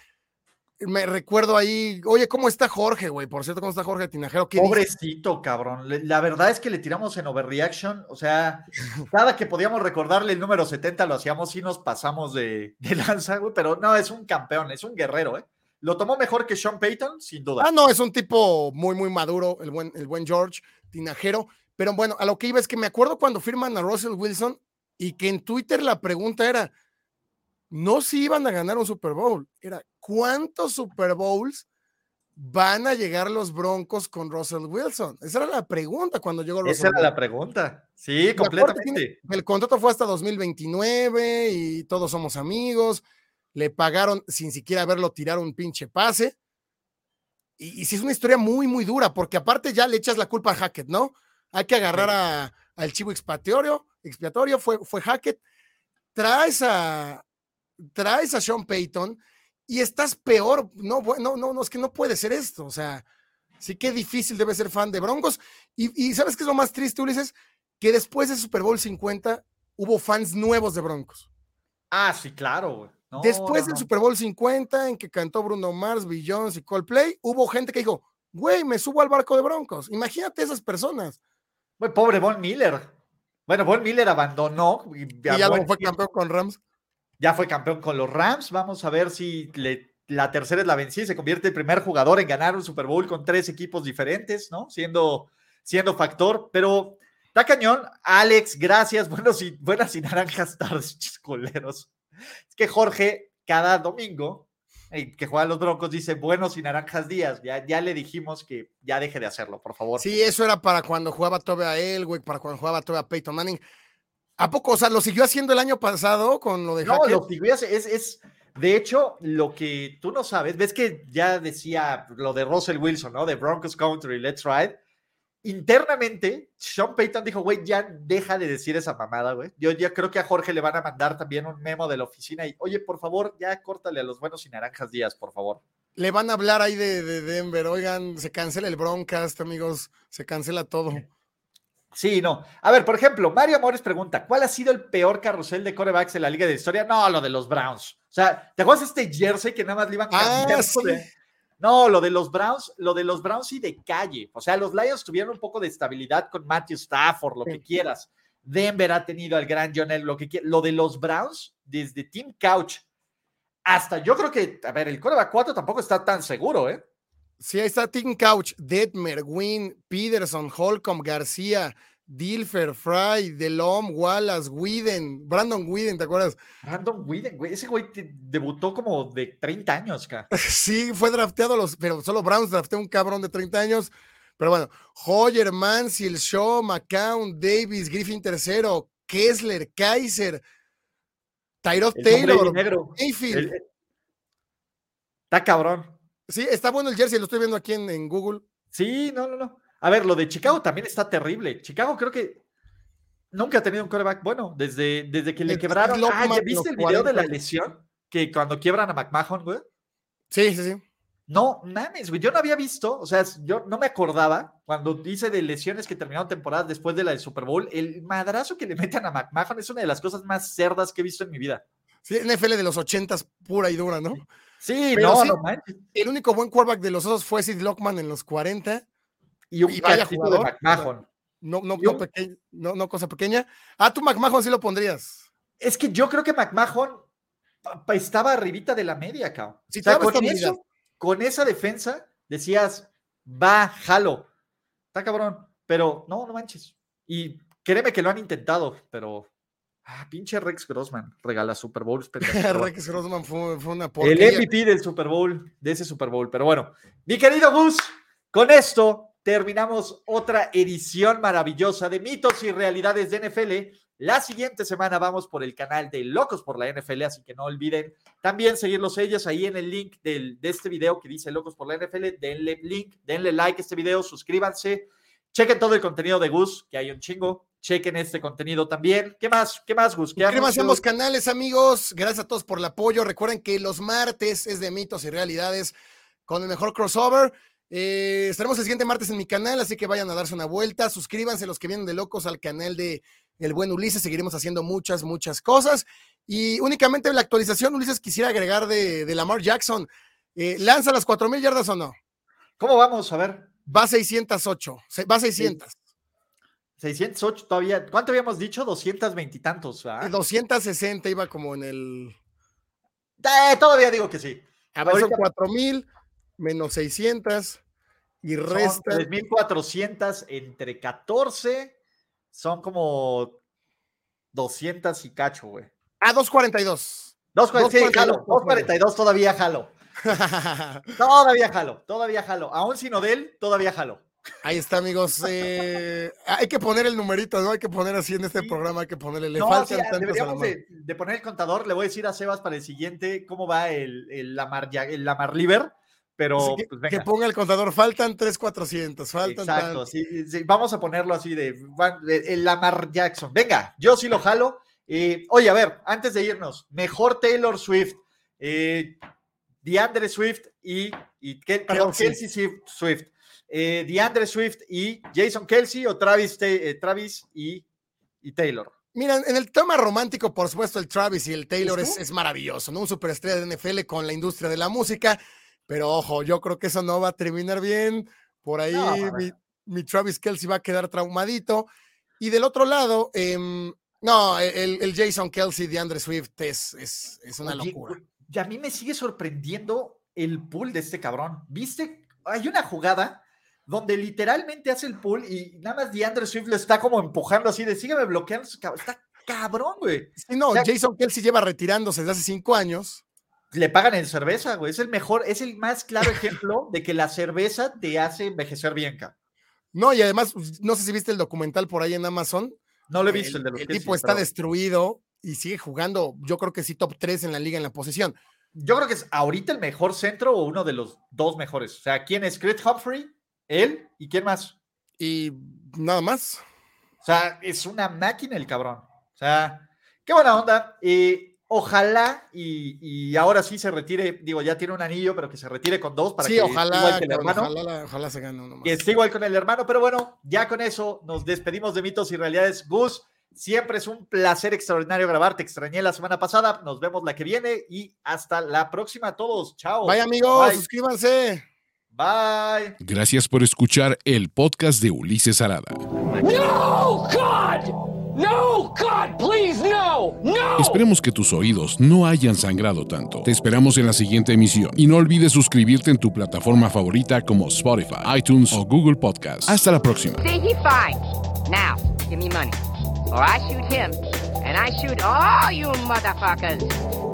Me recuerdo ahí, oye, ¿cómo está Jorge, güey? Por cierto, ¿cómo está Jorge Tinajero? Pobrecito, cabrón. La verdad es que le tiramos en overreaction. O sea, cada que podíamos recordarle el número 70 lo hacíamos y nos pasamos de, de lanza, güey. Pero no, es un campeón, es un guerrero, ¿eh? Lo tomó mejor que Sean Payton, sin duda. Ah, no, es un tipo muy, muy maduro, el buen, el buen George, tinajero. Pero bueno, a lo que iba es que me acuerdo cuando firman a Russell Wilson y que en Twitter la pregunta era, no si iban a ganar un Super Bowl, era ¿cuántos Super Bowls van a llegar los Broncos con Russell Wilson? Esa era la pregunta cuando llegó Russell Esa era la pregunta. Sí, completamente. El contrato fue hasta 2029 y todos somos amigos. Le pagaron sin siquiera verlo tirar un pinche pase. Y, y sí es una historia muy, muy dura, porque aparte ya le echas la culpa a Hackett, ¿no? Hay que agarrar a- al chivo expiatorio, expiatorio fue, fue Hackett. Traes a, traes a Sean Payton y estás peor. No, no, no, no, es que no puede ser esto. O sea, sí que difícil debe ser fan de Broncos. Y, y ¿sabes qué es lo más triste, Ulises? Que después de Super Bowl 50 hubo fans nuevos de Broncos. Ah, sí, claro, güey. No, Después no, del. Super Bowl 50, en que cantó Bruno Mars, Jones y Coldplay, hubo gente que dijo, güey, me subo al barco de Broncos. Imagínate esas personas. Güey, pobre Von Miller. Bueno, Von Miller abandonó. Y, Y ya luego fue campeón con Rams. Ya fue campeón con los Rams. Vamos a ver si la tercera es la vencida y se convierte el primer jugador en ganar un Super Bowl con tres equipos diferentes, ¿no? Siendo, factor. Pero está cañón. Alex, gracias. Buenos y, buenas y naranjas tardes, chiscoleros. Es que Jorge, cada domingo, que juega a los Broncos, dice buenos y naranjas días. Ya, le dijimos que ya deje de hacerlo, por favor. Sí, eso era para cuando jugaba todavía Elway, para cuando jugaba todavía Peyton Manning. ¿A poco? O sea, lo siguió haciendo el año pasado con lo de No, lo siguió es, es, de hecho, lo que tú no sabes, ves que ya decía lo de Russell Wilson, ¿no? De Broncos Country, Let's Ride internamente, Sean Payton dijo, güey, ya deja de decir esa mamada, güey. Yo ya creo que a Jorge le van a mandar también un memo de la oficina y, oye, por favor, ya córtale a los buenos y naranjas días, por favor. Le van a hablar ahí de, Denver, oigan, se cancela el Broncast, amigos, se cancela todo. Sí, no. A ver, por ejemplo, Mario Amores pregunta, ¿cuál ha sido el peor carrusel de corebacks en la liga de historia? No, lo de los Browns. O sea, ¿te acuerdas este jersey que nada más le iban a? Ah, no, lo de los Browns, lo de los Browns y de calle. O sea, los Lions tuvieron un poco de estabilidad con Matthew Stafford, lo que quieras. Denver ha tenido al gran John lo que quieras. Lo de los Browns, desde Team Couch hasta yo creo que, a ver, el coreback 4 tampoco está tan seguro, ¿eh? Sí, ahí está Team Couch, Detmer, Wynn, Peterson, Holcomb, García, Dilfer, Fry, Delom, Wallace, Whedon, Brandon Whedon, ¿te acuerdas? Brandon Whedon, güey, ese güey debutó como de 30 años, acá. sí, fue drafteado, los, pero solo Browns drafteó un cabrón de 30 años. Pero bueno, Hoyer, Mansell, Shaw, McCown, Davis, Griffin III, Kessler, Kaiser, Tyrod Taylor, Mayfield. Está cabrón. Sí, está bueno el jersey, lo estoy viendo aquí en, en Google. Sí, no, no, no. A ver, lo de Chicago también está terrible. Chicago creo que nunca ha tenido un quarterback bueno desde, desde que le quebraron. Ah, ¿ya viste el video de la lesión? Que cuando quiebran a McMahon, güey. Sí, sí, sí. No, mames, güey. Yo no había visto, o sea, yo no me acordaba cuando dice de lesiones que terminaron temporadas después de la del Super Bowl. El madrazo que le meten a McMahon es una de las cosas más cerdas que he visto en mi vida. Sí, NFL de los ochentas pura y dura, ¿no? Sí, no, no manches. El único buen quarterback de los osos fue Sid Lockman en los 40 y un de McMahon. No, no, no, no, cosa pequeña. Ah, tú McMahon sí lo pondrías. Es que yo creo que McMahon estaba arribita de la media, cabrón. con, con esa defensa decías, va, jalo. Está cabrón. Pero no, no manches. Y créeme que lo han intentado, pero Ah, pinche Rex Grossman regala Super Bowls. Rex Grossman fue, fue, una porquería. El MVP del Super Bowl, de ese Super Bowl. Pero bueno, mi querido Gus, con esto terminamos otra edición maravillosa de mitos y realidades de NFL. La siguiente semana vamos por el canal de Locos por la NFL, así que no olviden también seguirlos ellos ahí en el link del, de este video que dice Locos por la NFL. Denle link, denle like a este video, suscríbanse, chequen todo el contenido de Gus, que hay un chingo. Chequen este contenido también. ¿Qué más? ¿Qué más, Gus? ¿Qué más canales, amigos. Gracias a todos por el apoyo. Recuerden que los martes es de mitos y realidades con el mejor crossover. Eh, estaremos el siguiente martes en mi canal, así que vayan a darse una vuelta. Suscríbanse los que vienen de locos al canal de El Buen Ulises. Seguiremos haciendo muchas, muchas cosas. Y únicamente la actualización, Ulises, quisiera agregar de, de Lamar Jackson. Eh, ¿Lanza las 4.000 yardas o no? ¿Cómo vamos? A ver. Va 608. Va 600. 608 todavía. ¿Cuánto habíamos dicho? 220 y tantos. 260 iba como en el. Eh, todavía digo que sí. A ver, son 4000 menos 600 y resta. 3.400 entre 14 son como 200 y cacho, güey. Ah, 242. 242, todavía jalo. todavía jalo, todavía jalo. Aún sin Odell, todavía jalo. Ahí está, amigos. Eh, hay que poner el numerito, ¿no? Hay que poner así en este programa, hay que ponerle. Le no, deberíamos de, poner el contador. Le voy a decir a Sebas para el siguiente cómo va el, el Lamar, el Lamar Liver pero que, pues, ponga el contador, faltan 3,400, faltan. Exacto, sí, vamos a ponerlo así de, el Lamar Jackson. Venga, yo sí lo jalo. Eh, oye, a ver, antes de irnos, mejor Taylor Swift, eh, DeAndre Swift y, y Kelsey Swift, eh, DeAndre Swift y Jason Kelsey o Travis, eh, Travis y, y Taylor. Mira, en el tema romántico, por supuesto, el Travis y el Taylor es, es, maravilloso, ¿no? Un superestrella de NFL con la industria de la música. Pero ojo, yo creo que eso no va a terminar bien. Por ahí mi, Travis Kelsey va a quedar traumadito. Y del otro lado, em, no, el, el, Jason Kelsey de Andre Swift es, es, una locura. Y a mí me sigue sorprendiendo el pull de este cabrón. ¿Viste? Hay una jugada donde literalmente hace el pull y nada más DeAndre Swift lo está como empujando así de sígueme bloqueando. Está cabrón, güey. Sí, no, Jason Kelsey lleva retirándose desde hace cinco años le pagan en cerveza, güey. Es el mejor, es el más claro ejemplo de que la cerveza te hace envejecer bien, cabrón. No, y además, pues, no sé si viste el documental por ahí en Amazon. No lo he visto el, de los El tipo sí, está pero destruido y sigue jugando, yo creo que sí, top 3 en la liga en la posesión. Yo creo que es ahorita el mejor centro o uno de los dos mejores. O sea, ¿quién es? Chris Humphrey, él y quién más. Y nada más. O sea, es una máquina el cabrón. O sea, qué buena onda. Eh, ojalá y, y ahora sí se retire, digo, ya tiene un anillo, pero que se retire con dos para Sí, que esté igual ojalá, que el hermano. ojalá, ojalá se gane uno más. que esté igual con el hermano, pero bueno, ya con eso nos despedimos de mitos y realidades. Gus, siempre es un placer extraordinario grabar. Te extrañé la semana pasada. Nos vemos la que viene y hasta la próxima a todos. Chao. Vaya amigos, Bye. suscríbanse. Bye. Gracias por escuchar el podcast de Ulises Arada. No, God! No, God, please, no! No! Esperemos que tus oídos no hayan sangrado tanto. Te esperamos en la siguiente emisión y no olvides suscribirte en tu plataforma favorita como Spotify, iTunes o Google Podcast. Hasta la próxima. See, he fine. Now, give me money. Or I shoot him, and I shoot all you motherfuckers.